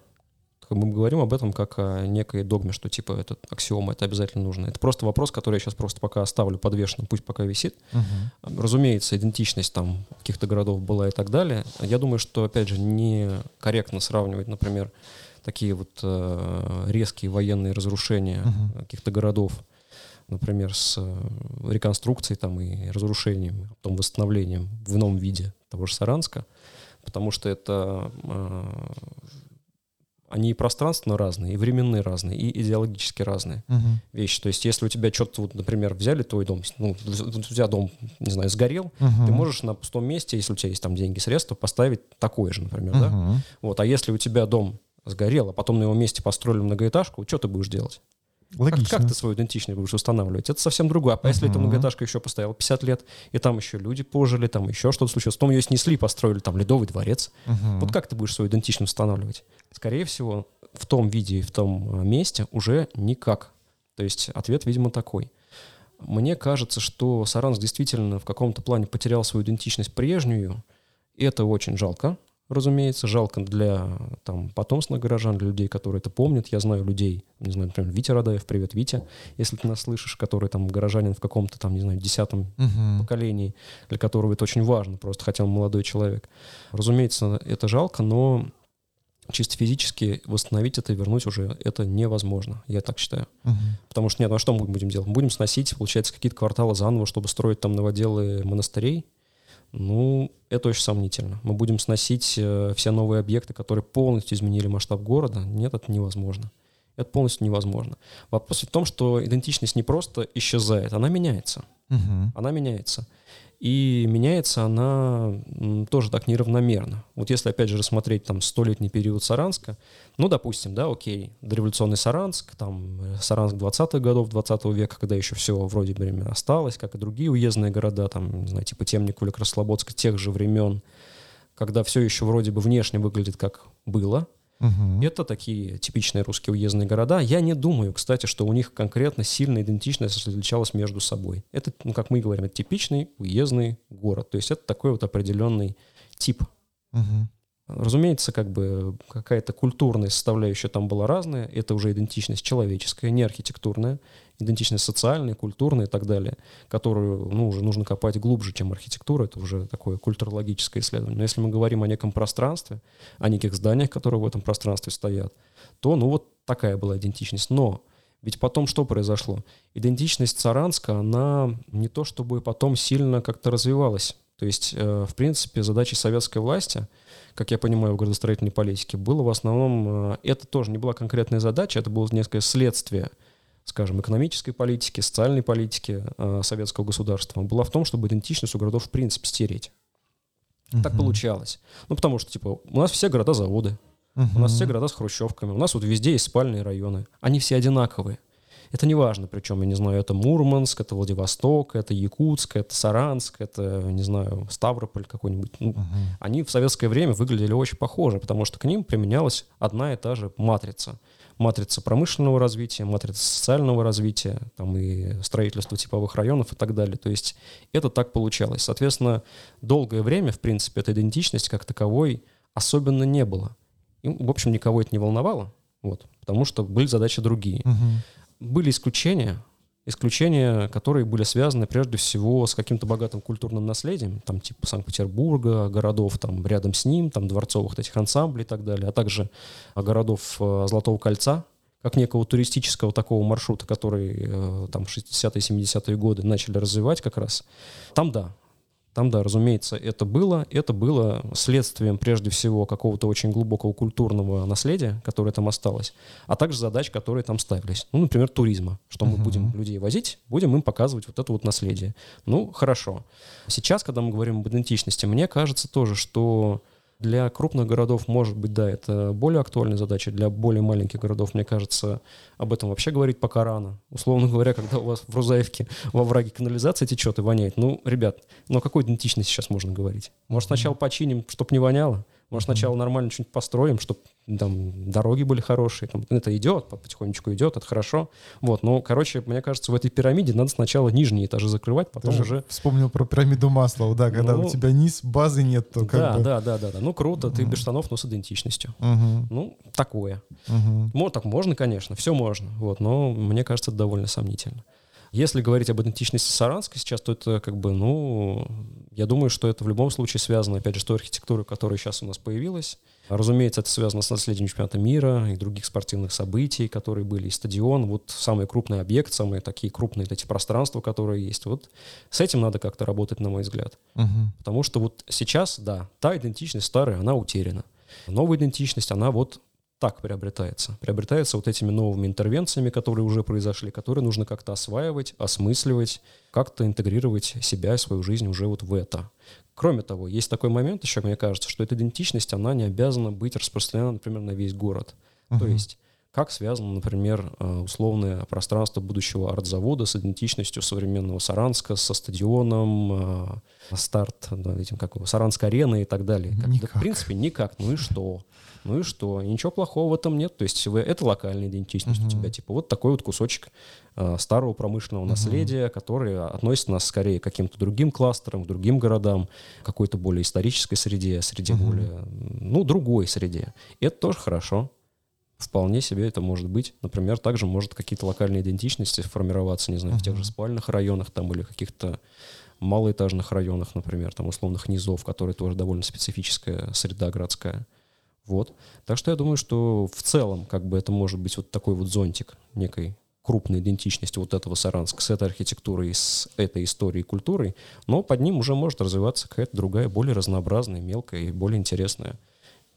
Мы говорим об этом как о некой догме, что типа это аксиома, это обязательно нужно. Это просто вопрос, который я сейчас просто пока оставлю подвешенным, пусть пока висит. Мгм. Разумеется, идентичность там каких-то городов была и так далее. Я думаю, что, опять же, некорректно сравнивать, например, такие вот э, резкие военные разрушения Мгм. каких-то городов, например, с э, реконструкцией там и разрушением, потом восстановлением в ином виде того же Саранска, потому что это э, они и пространственно разные, и временные разные, и идеологически разные Мгм. вещи. То есть, если у тебя что-то, вот, например, взяли твой дом, ну, у тебя дом, не знаю, сгорел, Мгм. ты можешь на пустом месте, если у тебя есть там деньги, средства, поставить такой же, например, да? Мгм. Вот, а если у тебя дом сгорел, а потом на его месте построили многоэтажку, что ты будешь делать? Как, Логично. как ты свою идентичность будешь устанавливать? Это совсем другое. А если эта многоэтажка еще постояла 50 лет, и там еще люди пожили, там еще что-то случилось, потом ее снесли, построили там ледовый дворец, Мгм. вот как ты будешь свою идентичность устанавливать? Скорее всего, в том виде и в том э, месте уже никак. То есть ответ, видимо, такой. Мне кажется, что Саранск действительно в каком-то плане потерял свою идентичность прежнюю, и это очень жалко, разумеется, жалко для там, потомственных горожан, для людей, которые это помнят. Я знаю людей, не знаю, например, Витя Радаев, привет, Витя, если ты нас слышишь, который там горожанин в каком-то там, не знаю, десятом Мгм. поколений, для которого это очень важно, просто хотя он молодой человек. Разумеется, это жалко, но чисто физически восстановить это и вернуть уже это невозможно, я так считаю. Мгм. Потому что нет, ну а что мы будем делать? Мы будем сносить, получается, какие-то кварталы заново, чтобы строить там новоделы монастырей. Ну, это очень сомнительно. Мы будем сносить э, все новые объекты, которые полностью изменили масштаб города. Нет, это невозможно. Это полностью невозможно. Вопрос в том, что идентичность не просто исчезает, она меняется Мгм. она меняется. И меняется она тоже так неравномерно. Вот если, опять же, рассмотреть там столетний период Саранска, ну, допустим, да, окей, дореволюционный Саранск, там э, Саранск 20-х годов 20 века, когда еще все вроде бы осталось, как и другие уездные города, там, не знаю, типа Темникова или Красслободска тех же времен, когда все еще вроде бы внешне выглядит как было, Мгм. это такие типичные русские уездные города. Я не думаю, кстати, что у них конкретно сильная идентичность различалась между собой. Это, ну, как мы говорим, это типичный уездный город. То есть это такой вот определенный тип. Мгм. Разумеется, как бы какая-то культурная составляющая там была разная. Это уже идентичность человеческая, не архитектурная. Идентичность социальная, культурная и так далее, которую ну, уже нужно копать глубже, чем архитектура. Это уже такое культурологическое исследование. Но если мы говорим о неком пространстве, о неких зданиях, которые в этом пространстве стоят, то ну вот такая была идентичность. Но ведь потом что произошло? Идентичность Саранска, она не то чтобы потом сильно как-то развивалась. То есть, э, в принципе, задачей советской власти, как я понимаю, в градостроительной политике, было в основном, э, это тоже не была конкретная задача, это было некое следствие, скажем, экономической политики, социальной политики э, советского государства. Была в том, чтобы идентичность у городов в принципе стереть. Так Мгм. получалось. Ну, потому что, типа, у нас все города-заводы. Угу. У нас все города с хрущевками. У нас вот везде есть спальные районы. Они все одинаковые. Это не важно, причем, я не знаю, это Мурманск, это Владивосток, это Якутск, это Саранск, это, не знаю, Ставрополь какой-нибудь. Ну, угу. Они в советское время выглядели очень похоже, потому что к ним применялась одна и та же матрица. Матрица промышленного развития, матрица социального развития, там и строительство типовых районов и так далее. То есть это так получалось. Соответственно, долгое время, в принципе, этой идентичности как таковой особенно не было. И, в общем, никого это не волновало, вот, потому что были задачи другие. Угу были исключения, исключения, которые были связаны прежде всего с каким-то богатым культурным наследием, там типа Санкт-Петербурга, городов там рядом с ним, там дворцовых этих ансамблей и так далее, а также городов э, Золотого кольца, как некого туристического такого маршрута, который э, там 60-е, 70-е годы начали развивать как раз. Там да, там, да, разумеется, это было. Это было следствием, прежде всего, какого-то очень глубокого культурного наследия, которое там осталось, а также задач, которые там ставились. Ну, например, туризма. Что мы uh-huh. будем людей возить, будем им показывать вот это вот наследие. Ну, хорошо. Сейчас, когда мы говорим об идентичности, мне кажется тоже, что для крупных городов, может быть, да, это более актуальная задача. Для более маленьких городов, мне кажется, об этом вообще говорить пока рано. Условно говоря, когда у вас в Рузаевке во враге канализация течет и воняет. Ну, ребят, ну о какой идентичности сейчас можно говорить? Может, сначала починим, чтобы не воняло? Может, сначала нормально что-нибудь построим, чтобы там дороги были хорошие. Там, это идет, потихонечку идет, это хорошо. Вот, ну, короче, мне кажется, в этой пирамиде надо сначала нижние этажи закрывать, потом Ты уже... Вспомнил про пирамиду масла, да, когда ну, у тебя низ, базы нет, то как да, бы... Да, да, да, да. Ну, круто, ты без штанов, но с идентичностью. Угу. Ну, такое. Угу. Ну, так можно, конечно, все можно, вот, но мне кажется, это довольно сомнительно. Если говорить об идентичности Саранска сейчас, то это как бы, ну, я думаю, что это в любом случае связано, опять же, с той архитектурой, которая сейчас у нас появилась. Разумеется, это связано с наследием чемпионата мира и других спортивных событий, которые были, и стадион, вот самый крупный объект, самые такие крупные эти пространства, которые есть. Вот с этим надо как-то работать, на мой взгляд. Угу. Потому что вот сейчас, да, та идентичность старая, она утеряна. Новая идентичность, она вот так приобретается. Приобретается вот этими новыми интервенциями, которые уже произошли, которые нужно как-то осваивать, осмысливать, как-то интегрировать себя и свою жизнь уже вот в это. Кроме того, есть такой момент еще, мне кажется, что эта идентичность, она не обязана быть распространена, например, на весь город. Uh-huh. То есть как связано, например, э, условное пространство будущего арт-завода с идентичностью современного Саранска, со стадионом, э, старт, да, этим как его, Саранской арены и так далее. Как, да, в принципе, никак. Ну и что? Ну и что? ничего плохого в этом нет. То есть это локальная идентичность uh-huh. у тебя. Типа вот такой вот кусочек э, старого промышленного uh-huh. наследия, который относит нас скорее к каким-то другим кластерам, к другим городам, какой-то более исторической среде, среде uh-huh. более, ну, другой среде. И это тоже хорошо. Вполне себе это может быть. Например, также может какие-то локальные идентичности формироваться, не знаю, uh-huh. в тех же спальных районах там или каких-то малоэтажных районах, например, там условных низов, которые тоже довольно специфическая среда городская. Вот. Так что я думаю, что в целом как бы это может быть вот такой вот зонтик некой крупной идентичности вот этого Саранска с этой архитектурой, с этой историей и культурой, но под ним уже может развиваться какая-то другая, более разнообразная, мелкая и более интересная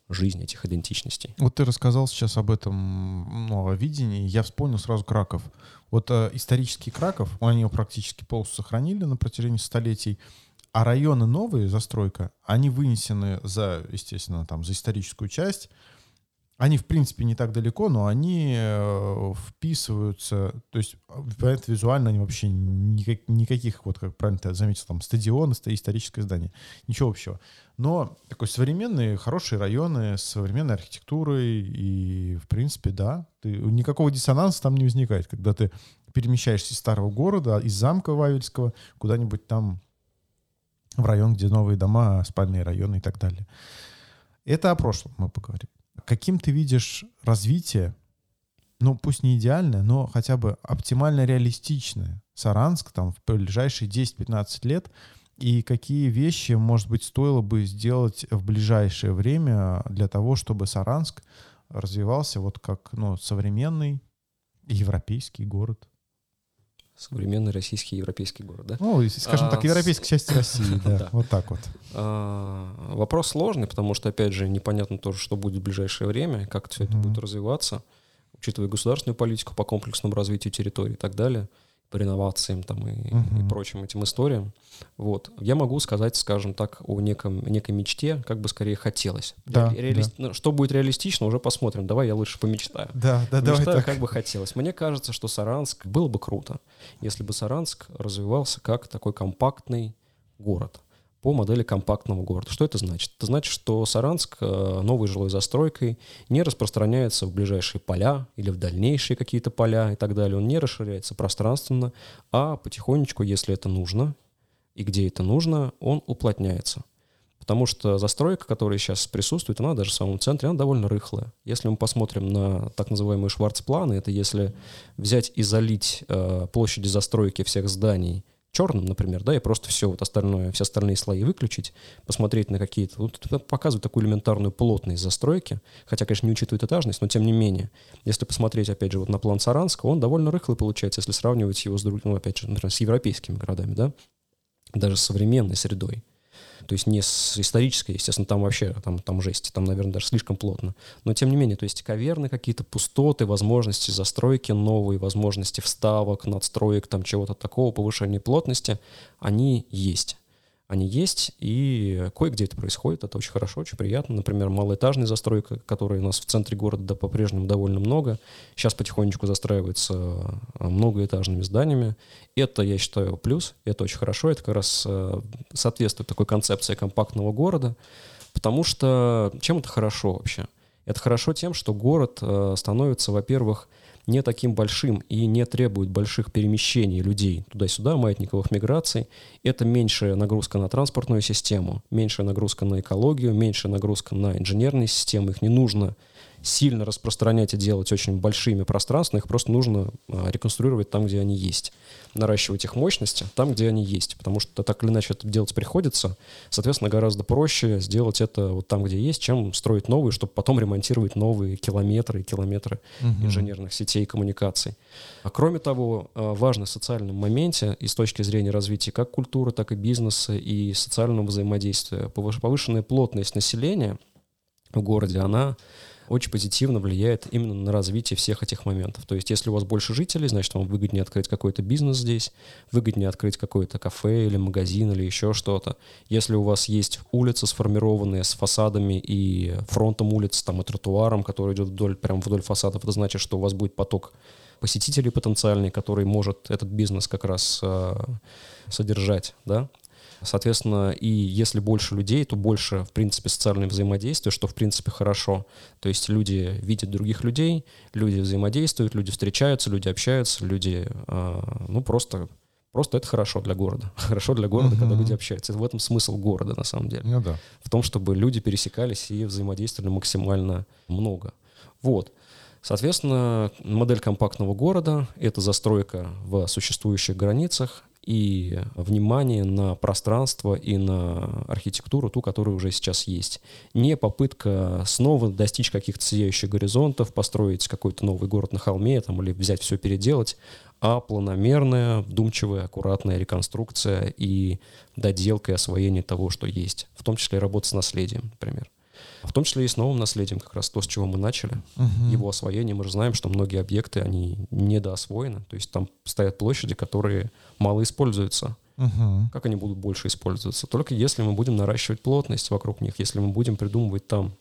жизнь этих идентичностей. Вот ты рассказал сейчас об этом ну, о видении, я вспомнил сразу Краков. Вот э, исторический Краков, они его практически полностью сохранили на протяжении столетий, а районы новые, застройка, они вынесены за, естественно, там, за историческую часть, они, в принципе, не так далеко, но они э, вписываются, то есть, визуально они вообще никак, никаких, вот как правильно ты заметил, там, стадион, историческое здание, ничего общего. Но такой современные, хорошие районы с современной архитектурой, и, в принципе, да, ты, никакого диссонанса там не возникает, когда ты перемещаешься из старого города, из замка Вавельского куда-нибудь там в район, где новые дома, спальные районы и так далее. Это о прошлом мы поговорим каким ты видишь развитие, ну пусть не идеальное, но хотя бы оптимально реалистичное Саранск там в ближайшие 10-15 лет, и какие вещи, может быть, стоило бы сделать в ближайшее время для того, чтобы Саранск развивался вот как ну, современный европейский город? Современный российский европейский город, да? Ну, скажем а, так, европейская с... часть России, да, да. вот так вот. А, вопрос сложный, потому что, опять же, непонятно тоже, что будет в ближайшее время, как все это будет развиваться, учитывая государственную политику по комплексному развитию территории и так далее. По реновациям там и, uh-huh. и прочим этим историям. Вот. Я могу сказать, скажем так, о неком, некой мечте, как бы скорее хотелось. Да, Реали... да. Ну, что будет реалистично, уже посмотрим. Давай я лучше помечтаю. Да, да, Мечтаю, давай так. как бы хотелось. Мне кажется, что Саранск было бы круто, если бы Саранск развивался как такой компактный город по модели компактного города. Что это значит? Это значит, что Саранск э, новой жилой застройкой не распространяется в ближайшие поля или в дальнейшие какие-то поля и так далее. Он не расширяется пространственно, а потихонечку, если это нужно и где это нужно, он уплотняется. Потому что застройка, которая сейчас присутствует, она даже в самом центре, она довольно рыхлая. Если мы посмотрим на так называемые шварцпланы, это если взять и залить э, площади застройки всех зданий черным, например, да, и просто все вот остальное, все остальные слои выключить, посмотреть на какие-то, вот это показывает такую элементарную плотность застройки, хотя, конечно, не учитывает этажность, но тем не менее, если посмотреть, опять же, вот на план Саранска, он довольно рыхлый получается, если сравнивать его с ну, опять же, например, с европейскими городами, да, даже с современной средой то есть не с исторической, естественно, там вообще, там, там жесть, там, наверное, даже слишком плотно. Но тем не менее, то есть каверны какие-то, пустоты, возможности застройки новые, возможности вставок, надстроек, там чего-то такого, повышения плотности, они есть они есть, и кое-где это происходит, это очень хорошо, очень приятно. Например, малоэтажная застройка, которая у нас в центре города да, по-прежнему довольно много, сейчас потихонечку застраивается а, многоэтажными зданиями. Это, я считаю, плюс, это очень хорошо, это как раз э, соответствует такой концепции компактного города, потому что чем это хорошо вообще? Это хорошо тем, что город э, становится, во-первых, не таким большим и не требует больших перемещений людей туда-сюда, маятниковых миграций. Это меньшая нагрузка на транспортную систему, меньшая нагрузка на экологию, меньшая нагрузка на инженерные системы. Их не нужно сильно распространять и делать очень большими пространствами, их просто нужно а, реконструировать там, где они есть. Наращивать их мощности там, где они есть, потому что так или иначе это делать приходится. Соответственно, гораздо проще сделать это вот там, где есть, чем строить новые, чтобы потом ремонтировать новые километры и километры угу. инженерных сетей и коммуникаций. А кроме того, а, важно в социальном моменте и с точки зрения развития как культуры, так и бизнеса и социального взаимодействия повышенная плотность населения в городе, она очень позитивно влияет именно на развитие всех этих моментов. То есть если у вас больше жителей, значит, вам выгоднее открыть какой-то бизнес здесь, выгоднее открыть какое-то кафе или магазин или еще что-то. Если у вас есть улицы сформированные с фасадами и фронтом улиц, там и тротуаром, который идет вдоль, прямо вдоль фасадов, это значит, что у вас будет поток посетителей потенциальный, который может этот бизнес как раз э, содержать, да, Соответственно, и если больше людей, то больше, в принципе, социальное взаимодействие, что, в принципе, хорошо. То есть люди видят других людей, люди взаимодействуют, люди встречаются, люди общаются, люди, э, ну, просто Просто это хорошо для города. Хорошо для города, uh-huh. когда люди общаются. Это в этом смысл города, на самом деле. Ну, да. В том, чтобы люди пересекались и взаимодействовали максимально много. Вот. Соответственно, модель компактного города — это застройка в существующих границах, и внимание на пространство и на архитектуру, ту, которая уже сейчас есть. Не попытка снова достичь каких-то сияющих горизонтов, построить какой-то новый город на холме там, или взять все переделать, а планомерная, вдумчивая, аккуратная реконструкция и доделка и освоение того, что есть. В том числе работа с наследием, например. В том числе и с новым наследием, как раз то, с чего мы начали. Uh-huh. Его освоение. Мы же знаем, что многие объекты, они недоосвоены. То есть там стоят площади, которые мало используются. Uh-huh. Как они будут больше использоваться? Только если мы будем наращивать плотность вокруг них, если мы будем придумывать там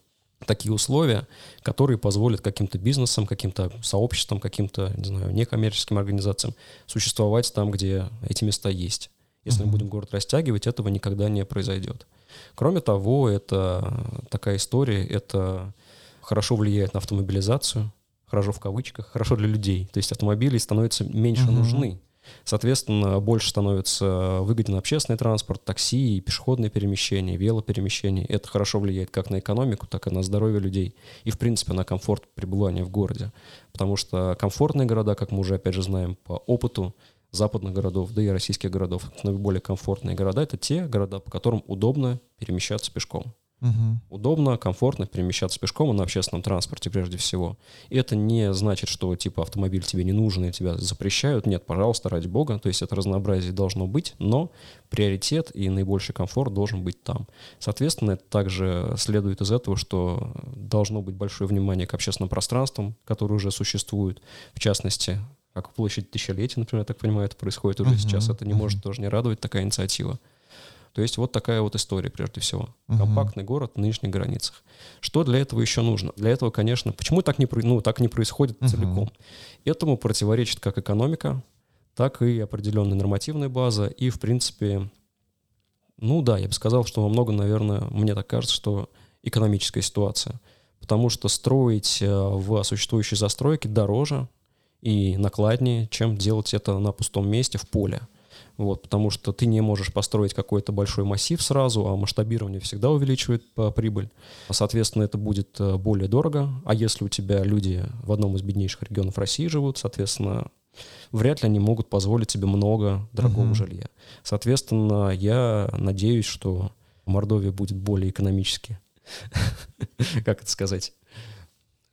такие условия, которые позволят каким-то бизнесам, каким-то сообществам, каким-то, не знаю, некоммерческим организациям существовать там, где эти места есть. Если мы будем город растягивать, этого никогда не произойдет. Кроме того, это такая история, это хорошо влияет на автомобилизацию, хорошо в кавычках, хорошо для людей. То есть автомобилей становится меньше uh-huh. нужны. Соответственно, больше становится выгоден общественный транспорт, такси, пешеходные перемещения, велоперемещения. Это хорошо влияет как на экономику, так и на здоровье людей и, в принципе, на комфорт пребывания в городе. Потому что комфортные города, как мы уже, опять же, знаем по опыту, западных городов, да и российских городов, наиболее комфортные города, это те города, по которым удобно перемещаться пешком. Угу. Удобно, комфортно перемещаться пешком и на общественном транспорте прежде всего. И это не значит, что типа автомобиль тебе не нужен и тебя запрещают. Нет, пожалуйста, ради бога. То есть это разнообразие должно быть, но приоритет и наибольший комфорт должен быть там. Соответственно, это также следует из этого, что должно быть большое внимание к общественным пространствам, которые уже существуют. В частности, как площадь тысячелетия, например, я так понимаю, это происходит уже uh-huh, сейчас. Это не может тоже не радовать такая инициатива. То есть вот такая вот история, прежде всего. Uh-huh. Компактный город на нынешних границах. Что для этого еще нужно? Для этого, конечно, почему так не, ну, так не происходит uh-huh. целиком? Этому противоречит как экономика, так и определенная нормативная база, и, в принципе, ну да, я бы сказал, что во многом, наверное, мне так кажется, что экономическая ситуация. Потому что строить э, в существующей застройке дороже и накладнее, чем делать это на пустом месте в поле. Вот, потому что ты не можешь построить какой-то большой массив сразу, а масштабирование всегда увеличивает прибыль. Соответственно, это будет э, более дорого. А если у тебя люди в одном из беднейших регионов России живут, соответственно, вряд ли они могут позволить себе много дорогого uh-huh. жилья. Соответственно, я надеюсь, что Мордовия будет более экономически, как это сказать,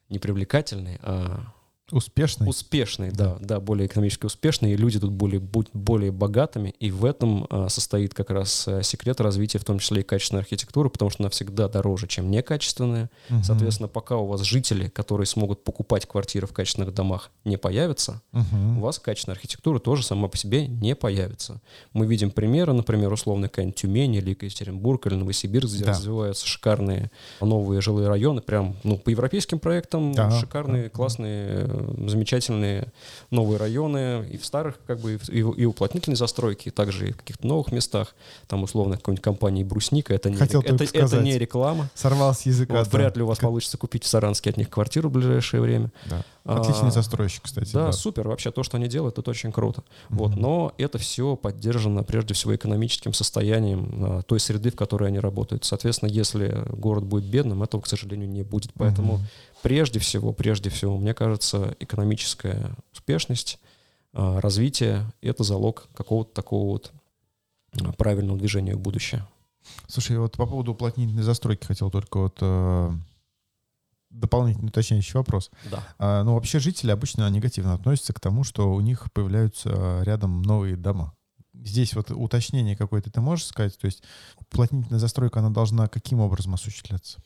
не привлекательной, а Успешный? Успешный, да, да, более экономически успешный, и люди тут более, будут более богатыми, и в этом а, состоит как раз а, секрет развития, в том числе и качественной архитектуры, потому что она всегда дороже, чем некачественная. Угу. Соответственно, пока у вас жители, которые смогут покупать квартиры в качественных домах, не появятся, угу. у вас качественная архитектура тоже сама по себе не появится. Мы видим примеры, например, условно какая-нибудь Тюмень или Екатеринбург или Новосибирск, где да. развиваются шикарные новые жилые районы, прям, ну, по европейским проектам да. шикарные, классные замечательные новые районы и в старых, как бы, и, и уплотнительной застройки, и также и в каких-то новых местах. Там, условно, какой-нибудь компании «Брусника». Это не, Хотел это, это не реклама. Сорвал с языка. Вот, да. Вряд ли у вас как... получится купить в Саранске от них квартиру в ближайшее время. Да. Отличный а, застройщик, кстати. Да, да, супер. Вообще то, что они делают, это очень круто. Mm-hmm. Вот. Но это все поддержано прежде всего экономическим состоянием а, той среды, в которой они работают. Соответственно, если город будет бедным, этого, к сожалению, не будет. Поэтому mm-hmm. Прежде всего, прежде всего, мне кажется, экономическая успешность, а, развитие — это залог какого-то такого вот а, правильного движения в будущее. Слушай, вот по поводу уплотнительной застройки хотел только вот э, дополнительный уточняющий вопрос. Да. А, ну, вообще жители обычно негативно относятся к тому, что у них появляются рядом новые дома. Здесь вот уточнение какое-то ты можешь сказать? То есть уплотнительная застройка, она должна каким образом осуществляться?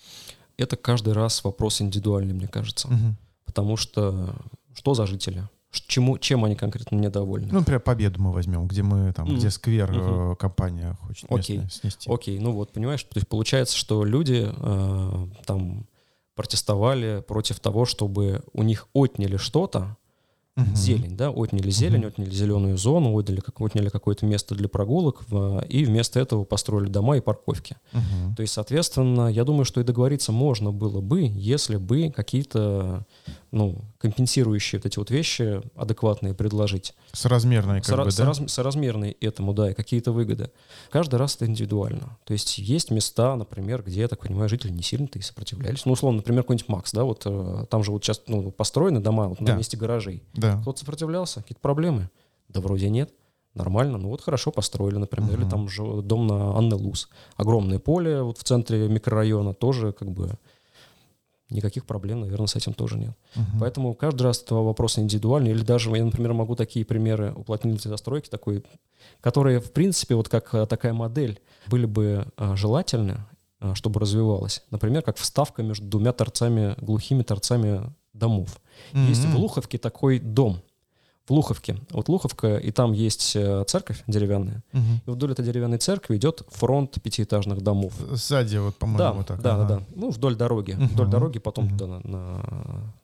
Это каждый раз вопрос индивидуальный, мне кажется. Угу. Потому что что за жители? Чему, чем они конкретно недовольны? Ну, например, Победу мы возьмем, где мы там, mm. где сквер mm-hmm. компания хочет Окей. снести. Окей, ну вот, понимаешь, то есть получается, что люди э, там протестовали против того, чтобы у них отняли что-то, угу. зелень, да, отняли зелень, угу. отняли зеленую зону, отняли, как, отняли какое-то место для прогулок, в, и вместо этого построили дома и парковки. Угу. То есть, соответственно, я думаю, что и договориться можно было бы, если бы какие-то ну, компенсирующие вот эти вот вещи адекватные предложить. Соразмерные, как Сора- бы, да? Сораз- соразмерные этому, да, и какие-то выгоды. Каждый раз это индивидуально. То есть есть места, например, где, я так понимаю, жители не сильно-то и сопротивлялись. Ну, условно, например, какой-нибудь Макс, да, вот э, там же вот сейчас ну, построены дома вот, да. на месте гаражей. Да. Кто-то сопротивлялся, какие-то проблемы? Да вроде нет. Нормально, ну вот хорошо построили, например, uh-huh. или там же дом на Анны Луз. Огромное поле вот в центре микрорайона, тоже как бы никаких проблем, наверное, с этим тоже нет. Uh-huh. Поэтому каждый раз это вопрос индивидуальный. Или даже я, например, могу такие примеры уплотнительной застройки, такой, которые, в принципе, вот как э, такая модель, были бы а, желательны, а, чтобы развивалась. Например, как вставка между двумя торцами, глухими торцами домов. Uh-huh. Есть в Луховке такой дом, в Луховке. Вот Луховка, и там есть э, церковь деревянная. Угу. И вдоль этой деревянной церкви идет фронт пятиэтажных домов. Сзади, вот, по-моему, да, вот так. Да, ага. да, да. Ну, вдоль дороги. Угу. Вдоль дороги, потом угу. туда на, на,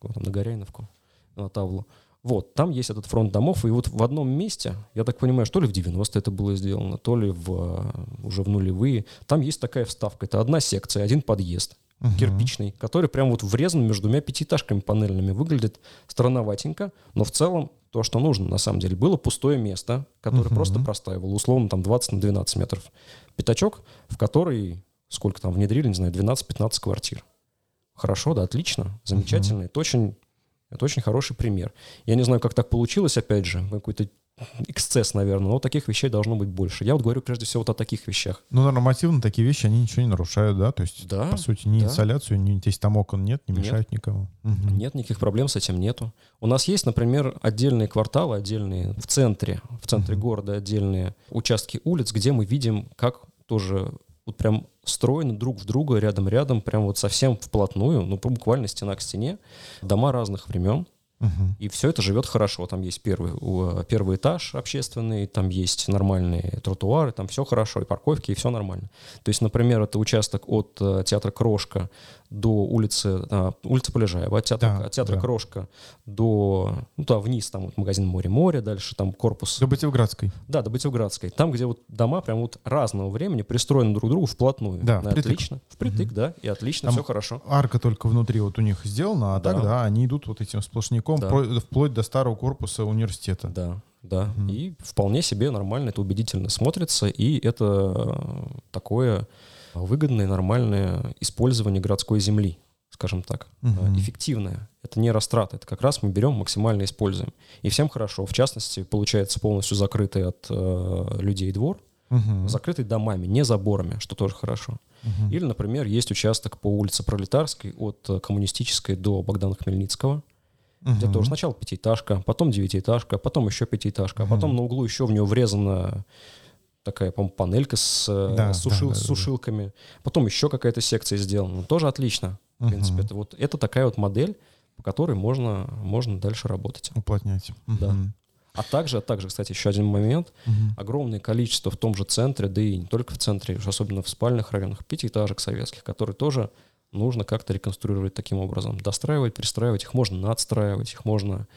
там, на Горяиновку, на Тавлу. Вот, там есть этот фронт домов, и вот в одном месте, я так понимаю, что ли в 90-е это было сделано, то ли в, уже в нулевые, там есть такая вставка. Это одна секция, один подъезд угу. кирпичный, который прям вот врезан между двумя пятиэтажками панельными. Выглядит странноватенько, но в целом то, что нужно на самом деле. Было пустое место, которое угу. просто простаивало, условно там 20 на 12 метров. Пятачок, в который, сколько там внедрили, не знаю, 12-15 квартир. Хорошо, да, отлично, замечательно. Угу. Это очень это очень хороший пример. Я не знаю, как так получилось, опять же, какой-то эксцесс, наверное, но таких вещей должно быть больше. Я вот говорю прежде всего вот о таких вещах. Ну, нормативно такие вещи, они ничего не нарушают, да? То есть, да, по сути, ни да. инсоляцию, ни здесь там окон нет, не мешают нет. никому. Угу. Нет, никаких проблем с этим нету. У нас есть, например, отдельные кварталы, отдельные в центре, в центре угу. города отдельные участки улиц, где мы видим, как тоже вот прям строены друг в друга, рядом-рядом, прям вот совсем вплотную, ну, буквально стена к стене, дома разных времен, Мгм. И все это живет хорошо. Там есть первый, у- первый этаж общественный, там есть нормальные тротуары, там все хорошо, и парковки, и все нормально. То есть, например, это участок от э, театра Крошка до улицы, а, улицы Полежаева, от театра, Да, от театра да. Крошка до, ну, туда вниз, там вот магазин «Море-море», дальше там корпус, До Батевградской. да, до Батевградской. Там, где вот дома прям вот разного времени пристроены друг к другу вплотную. Да, впритык. Отлично. Впритык, да, и отлично, Там все хорошо. Арка только внутри вот у них сделана, а Да. так, да, они идут вот этим сплошняком Да. про- вплоть до старого корпуса университета. Да, да. Мгм. И вполне себе нормально, это убедительно смотрится, и это э, такое выгодное, нормальное использование городской земли, скажем так, Мгм. эффективное. Это не растрата, это как раз мы берем, максимально используем. И всем хорошо. В частности, получается полностью закрытый от э, людей двор, Мгм. закрытый домами, не заборами, что тоже хорошо. Мгм. Или, например, есть участок по улице Пролетарской от э, Коммунистической до Богдана Хмельницкого, где Мгм. тоже сначала пятиэтажка, потом девятиэтажка, потом еще пятиэтажка, а потом на углу еще в нее врезана такая, по панелька с, э, Да, сушил- да, да, с да. сушилками. Потом еще какая-то секция сделана. Тоже отлично. В принципе, это вот это такая вот модель, по которой можно, можно дальше работать. Уплотнять. Да. Мгм. А также, а также, кстати, еще один момент. Мгм. Огромное количество в том же центре, да и не только в центре, особенно в спальных районах, пятиэтажек советских, которые тоже нужно как-то реконструировать таким образом. Достраивать, перестраивать, их можно надстраивать, их можно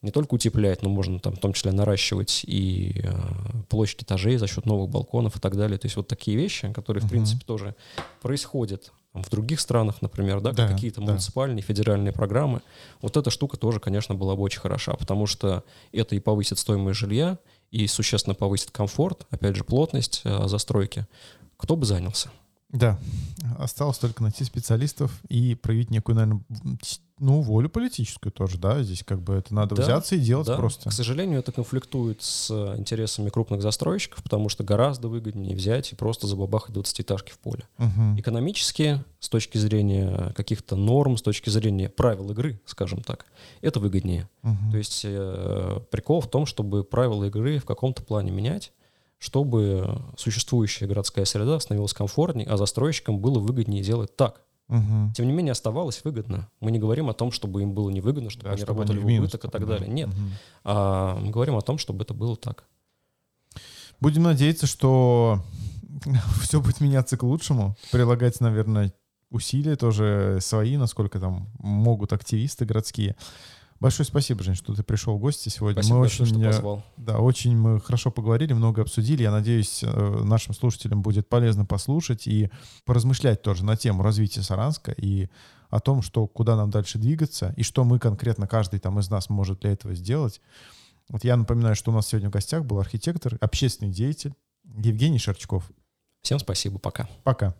не только утеплять, но можно там в том числе наращивать и э, площадь этажей за счет новых балконов и так далее. То есть вот такие вещи, которые, в Мгм. принципе, тоже происходят там, в других странах, например, да, Да, какие-то да. муниципальные, федеральные программы. Вот эта штука тоже, конечно, была бы очень хороша, потому что это и повысит стоимость жилья, и существенно повысит комфорт, опять же, плотность э, застройки. Кто бы занялся? Да. Осталось только найти специалистов и проявить некую, наверное, ну, волю политическую тоже, да. Здесь как бы это надо Да, взяться и делать Да, просто. К сожалению, это конфликтует с э, интересами крупных застройщиков, потому что гораздо выгоднее взять и просто забабахать 20-этажки в поле. Мгм. Экономически, с точки зрения каких-то норм, с точки зрения правил игры, скажем так, это выгоднее. Мгм. То есть э, прикол в том, чтобы правила игры в каком-то плане менять, чтобы существующая городская среда становилась комфортнее, а застройщикам было выгоднее делать так. Мгм. Тем не менее, оставалось выгодно. Мы не говорим о том, чтобы им было невыгодно, чтобы Да, они чтобы работали они в минус убыток и так попадали. далее. Нет. Мгм. А мы говорим о том, чтобы это было так. Будем надеяться, что все будет меняться к лучшему. Прилагать, наверное, усилия тоже свои, насколько там могут активисты городские. Большое спасибо, Жень, что ты пришел в гости сегодня. Спасибо мы большое, очень, что э, позвал. да, очень мы хорошо поговорили, много обсудили. Я надеюсь, э, нашим слушателям будет полезно послушать и поразмышлять тоже на тему развития Саранска и о том, что куда нам дальше двигаться и что мы конкретно каждый там из нас может для этого сделать. Вот я напоминаю, что у нас сегодня в гостях был архитектор, общественный деятель Евгений Шерчков. Всем спасибо, пока. Пока.